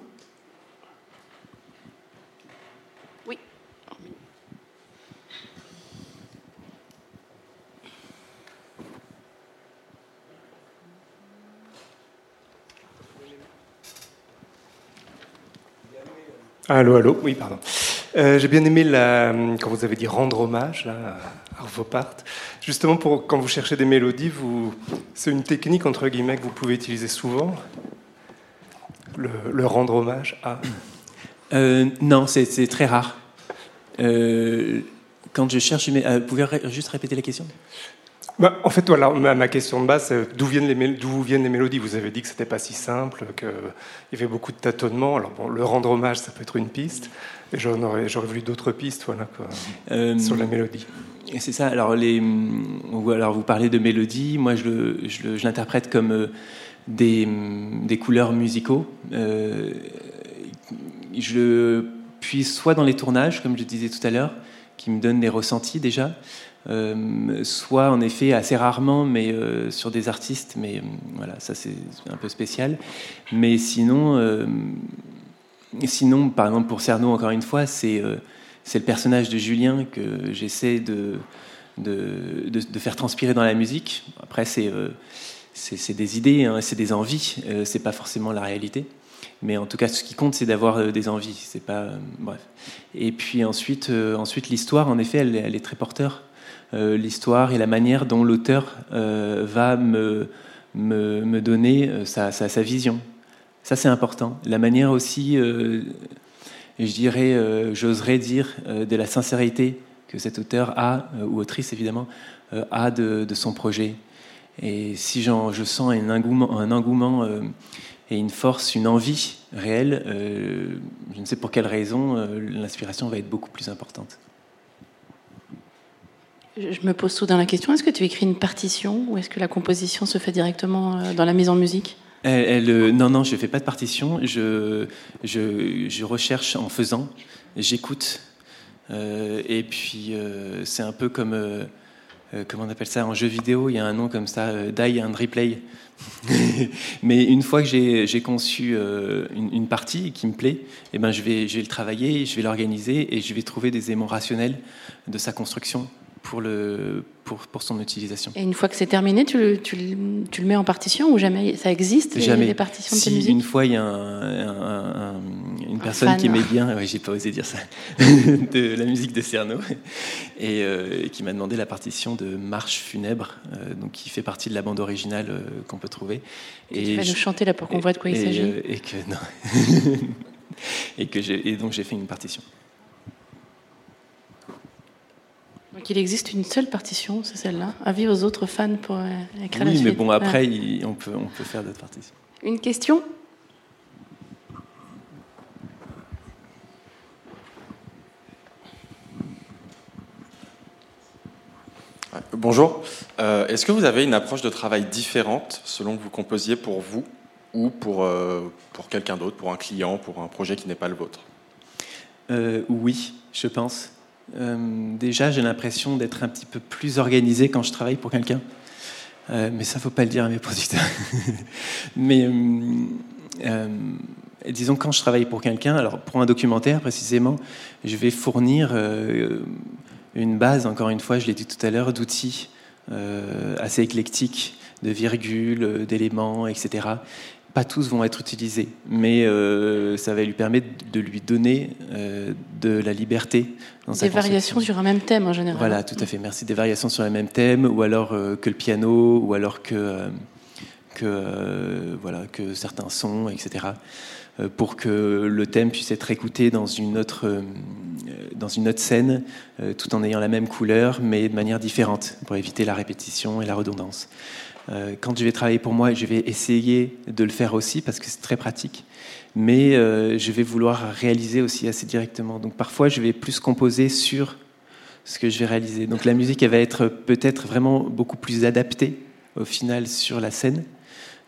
Allô, allô, oui, pardon. Euh, j'ai bien aimé quand vous avez dit rendre hommage à Arvo Part. Justement, quand vous cherchez des mélodies, c'est une technique entre guillemets que vous pouvez utiliser souvent? Le, rendre hommage à? Euh, non, c'est, très rare. Euh, quand je cherche, vous pouvez juste répéter la question? Bah, en fait, voilà, ma, question de base, c'est d'où viennent, les d'où viennent les mélodies? Vous avez dit que c'était pas si simple, qu'il y avait beaucoup de tâtonnements. Alors, bon, le rendre hommage, ça peut être une piste. Et j'aurais, voulu d'autres pistes voilà, euh, sur la mélodie. Et c'est ça. Alors, les, alors, vous parlez de mélodie. Moi, je, je, l'interprète comme euh, des, des, couleurs musicaux. Euh, je puis soit dans les tournages, comme je disais tout à l'heure, qui me donnent des ressentis déjà, euh, soit en effet assez rarement, mais euh, sur des artistes, mais euh, voilà, ça c'est un peu spécial. Mais sinon, sinon, par exemple pour Cerno, encore une fois, c'est le personnage de Julien que j'essaie de de, de, faire transpirer dans la musique. Après, c'est des idées, hein, c'est des envies, c'est pas forcément la réalité. Mais en tout cas, ce qui compte, c'est d'avoir des envies. C'est pas bref. Et puis ensuite, ensuite l'histoire, en effet, elle, est très porteur. L'histoire et la manière dont l'auteur va me, me, donner sa, sa, sa, vision. Ça, c'est important. La manière aussi, je dirais, j'oserais dire, de la sincérité que cet auteur a, ou autrice évidemment, a de, de son projet. Et si je sens un engouement, un engouement euh, et une force, une envie réelle, euh, je ne sais pour quelle raison, euh, l'inspiration va être beaucoup plus importante. Je me pose soudain la question, est-ce que tu écris une partition ou est-ce que la composition se fait directement dans la mise en musique elle, Non, non, je ne fais pas de partition, je, je, je recherche en faisant, j'écoute. et puis c'est un peu comme euh, comment on appelle ça en jeu vidéo, il y a un nom comme ça, euh, die and replay. Mais une fois que j'ai conçu euh, une, partie qui me plaît, eh ben je, vais, je vais le travailler, je vais l'organiser et je vais trouver des éléments rationnels de sa construction pour, le, pour, pour, son utilisation. Et une fois que c'est terminé, tu le, tu, le, tu le, mets en partition ou jamais ça existe Jamais. Les partitions de si tes musiques une fois il y a un, un, une personne fan. qui aimait bien, ouais, j'ai pas osé dire ça, de la musique de Cerno, et euh, qui m'a demandé la partition de Marche funèbre, euh, donc qui fait partie de la bande originale euh, qu'on peut trouver. Et tu vas nous chanter là pour qu'on voit de quoi il s'agit. Et que non. et que et donc j'ai fait une partition. Donc il existe une seule partition, c'est celle-là. Avis aux autres fans pour euh, écrire oui, la suite. mais bon, après, il, on, peut, on peut faire d'autres partitions. Une question? Bonjour. Euh, Est-ce que vous avez une approche de travail différente selon que vous composiez pour vous ou pour, euh, pour quelqu'un d'autre, pour un client, pour un projet qui n'est pas le vôtre? Euh, Oui, je pense. Euh, déjà, j'ai l'impression d'être un petit peu plus organisé quand je travaille pour quelqu'un. Euh, mais ça, faut pas le dire à mes producteurs. mais euh, disons quand je travaille pour quelqu'un, alors pour un documentaire précisément, je vais fournir une base, encore une fois, je l'ai dit tout à l'heure, d'outils assez éclectiques, de virgules, d'éléments, etc pas tous vont être utilisés, mais euh, ça va lui permettre de lui donner euh, de la liberté. Dans Des variations sur un même thème en général. Voilà, tout à fait. Merci. Des variations sur un même thème, ou alors euh, que le piano, ou alors que, que, voilà, que certains sons, etc. Pour que le thème puisse être écouté dans une autre, dans une autre scène, tout en ayant la même couleur, mais de manière différente, pour éviter la répétition et la redondance. Euh, quand je vais travailler pour moi, je vais essayer de le faire aussi parce que c'est très pratique. Mais euh, je vais vouloir réaliser aussi assez directement. Donc parfois, je vais plus composer sur ce que je vais réaliser. Donc la musique, elle va être peut-être vraiment beaucoup plus adaptée au final sur la scène.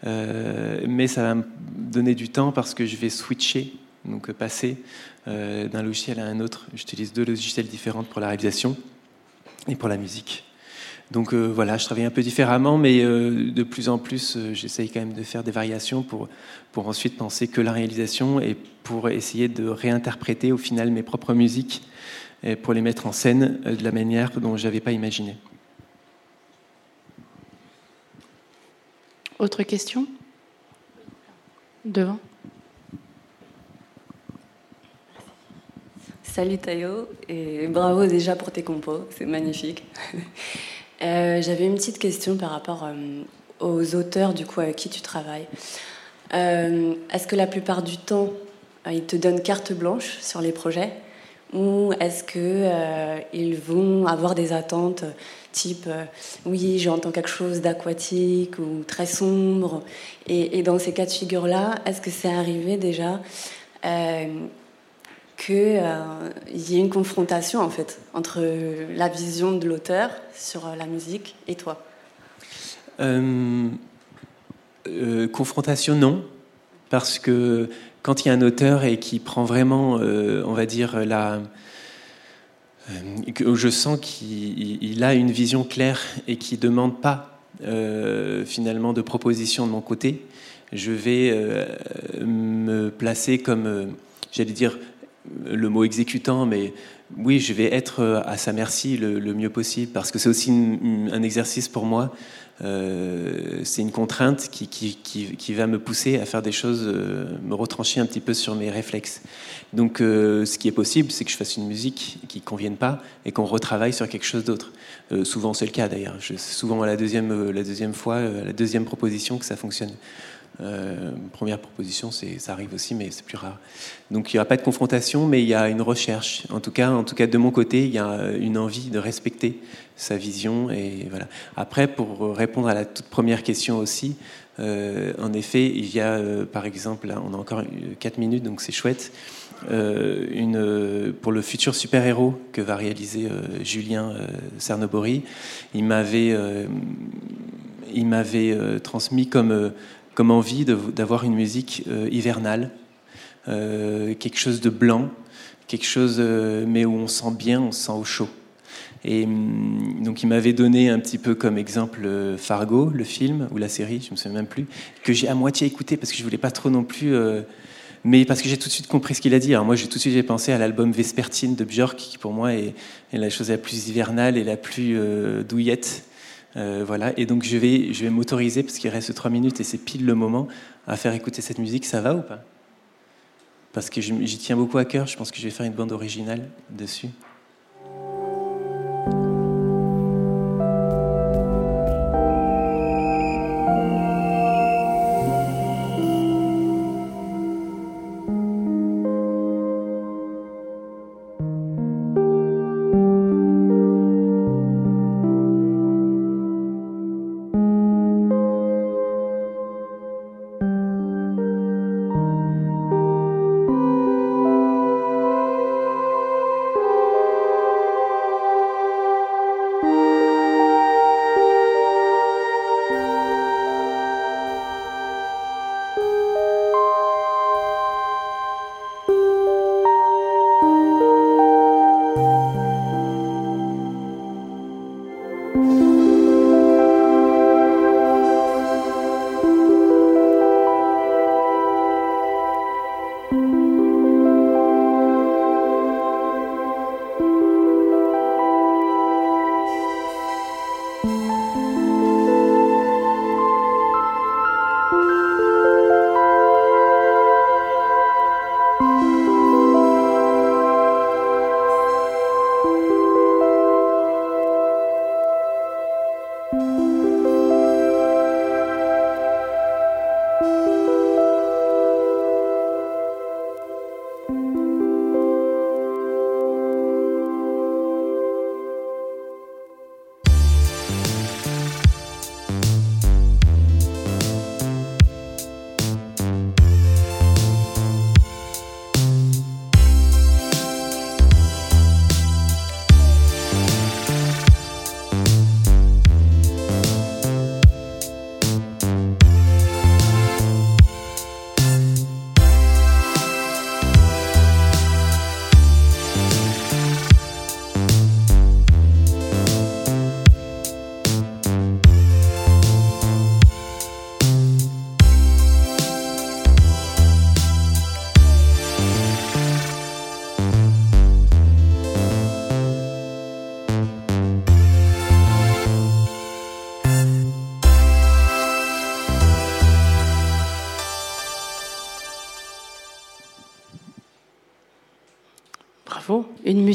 Euh, mais ça va me donner du temps parce que je vais switcher, donc passer d'un logiciel à un autre. J'utilise deux logiciels différents pour la réalisation et pour la musique. Donc euh, voilà, je travaille un peu différemment, mais euh, de plus en plus, euh, j'essaye quand même de faire des variations pour, pour ensuite penser que la réalisation et pour essayer de réinterpréter au final mes propres musiques et pour les mettre en scène de la manière dont je n'avais pas imaginé. Autre question? Devant? Salut Tayo, et bravo déjà pour tes compos, c'est magnifique. Euh, J'avais une petite question par rapport euh, aux auteurs du coup avec qui tu travailles. Euh, Est-ce que la plupart du temps ils te donnent carte blanche sur les projets? Ou est-ce que ils vont avoir des attentes type oui j'entends quelque chose d'aquatique ou très sombre? Et, et, dans ces cas de figure là est-ce que c'est arrivé déjà qu'il euh, y ait une confrontation en fait entre la vision de l'auteur sur la musique et toi. Euh, euh, Confrontation, non, parce que quand il y a un auteur et qui prend vraiment, euh, on va dire, la que je sens qu'il a une vision claire et qui demande pas euh, finalement de propositions de mon côté, je vais euh, me placer comme, j'allais dire, le mot exécutant, mais oui, je vais être à sa merci le, mieux possible, parce que c'est aussi un exercice pour moi euh, c'est une contrainte qui, qui, qui, va me pousser à faire des choses, euh, me retrancher un petit peu sur mes réflexes. Donc, euh, ce qui est possible, c'est que je fasse une musique qui ne convienne pas et qu'on retravaille sur quelque chose d'autre. souvent, c'est le cas d'ailleurs. Souvent, à la deuxième, la deuxième fois, la deuxième proposition que ça fonctionne. Euh, première proposition, ça arrive aussi, mais c'est plus rare. Donc il n'y aura pas de confrontation, mais il y a une recherche. En tout cas, en tout cas de mon côté, il y a une envie de respecter sa vision. Et voilà. Après, pour répondre à la toute première question aussi, euh, en effet, il y a, euh, par exemple, là, on a encore 4 minutes, donc c'est chouette. pour le futur super-héros que va réaliser Julien Cernobori, il m'avait, il m'avait transmis comme comme envie d'avoir une musique euh, hivernale, euh, quelque chose de blanc, quelque chose, euh, mais où on sent bien, on sent au chaud. Et hum, donc il m'avait donné un petit peu comme exemple Fargo, le film ou la série, je me souviens même plus, que j'ai à moitié écouté parce que je voulais pas trop non plus, mais parce que j'ai tout de suite compris ce qu'il a dit. Alors moi j'ai tout de suite pensé à l'album Vespertine de Björk qui pour moi est, la chose la plus hivernale et la plus douillette euh, voilà. Et donc je vais, m'autoriser, parce qu'il reste trois minutes et c'est pile le moment, à faire écouter cette musique. Ça va ou pas? Parce que j'y tiens beaucoup à cœur. Je pense que je vais faire une bande originale dessus.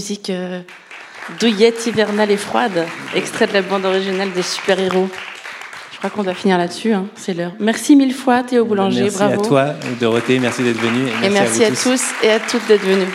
Musique euh, douillette, hivernale et froide, extrait de la bande originale des super-héros. Je crois qu'on doit finir là-dessus, hein, c'est l'heure. Merci mille fois Théo Boulanger, merci bravo. Merci à toi Dorothée, merci d'être venue. Et merci, à, tous et à toutes d'être venus.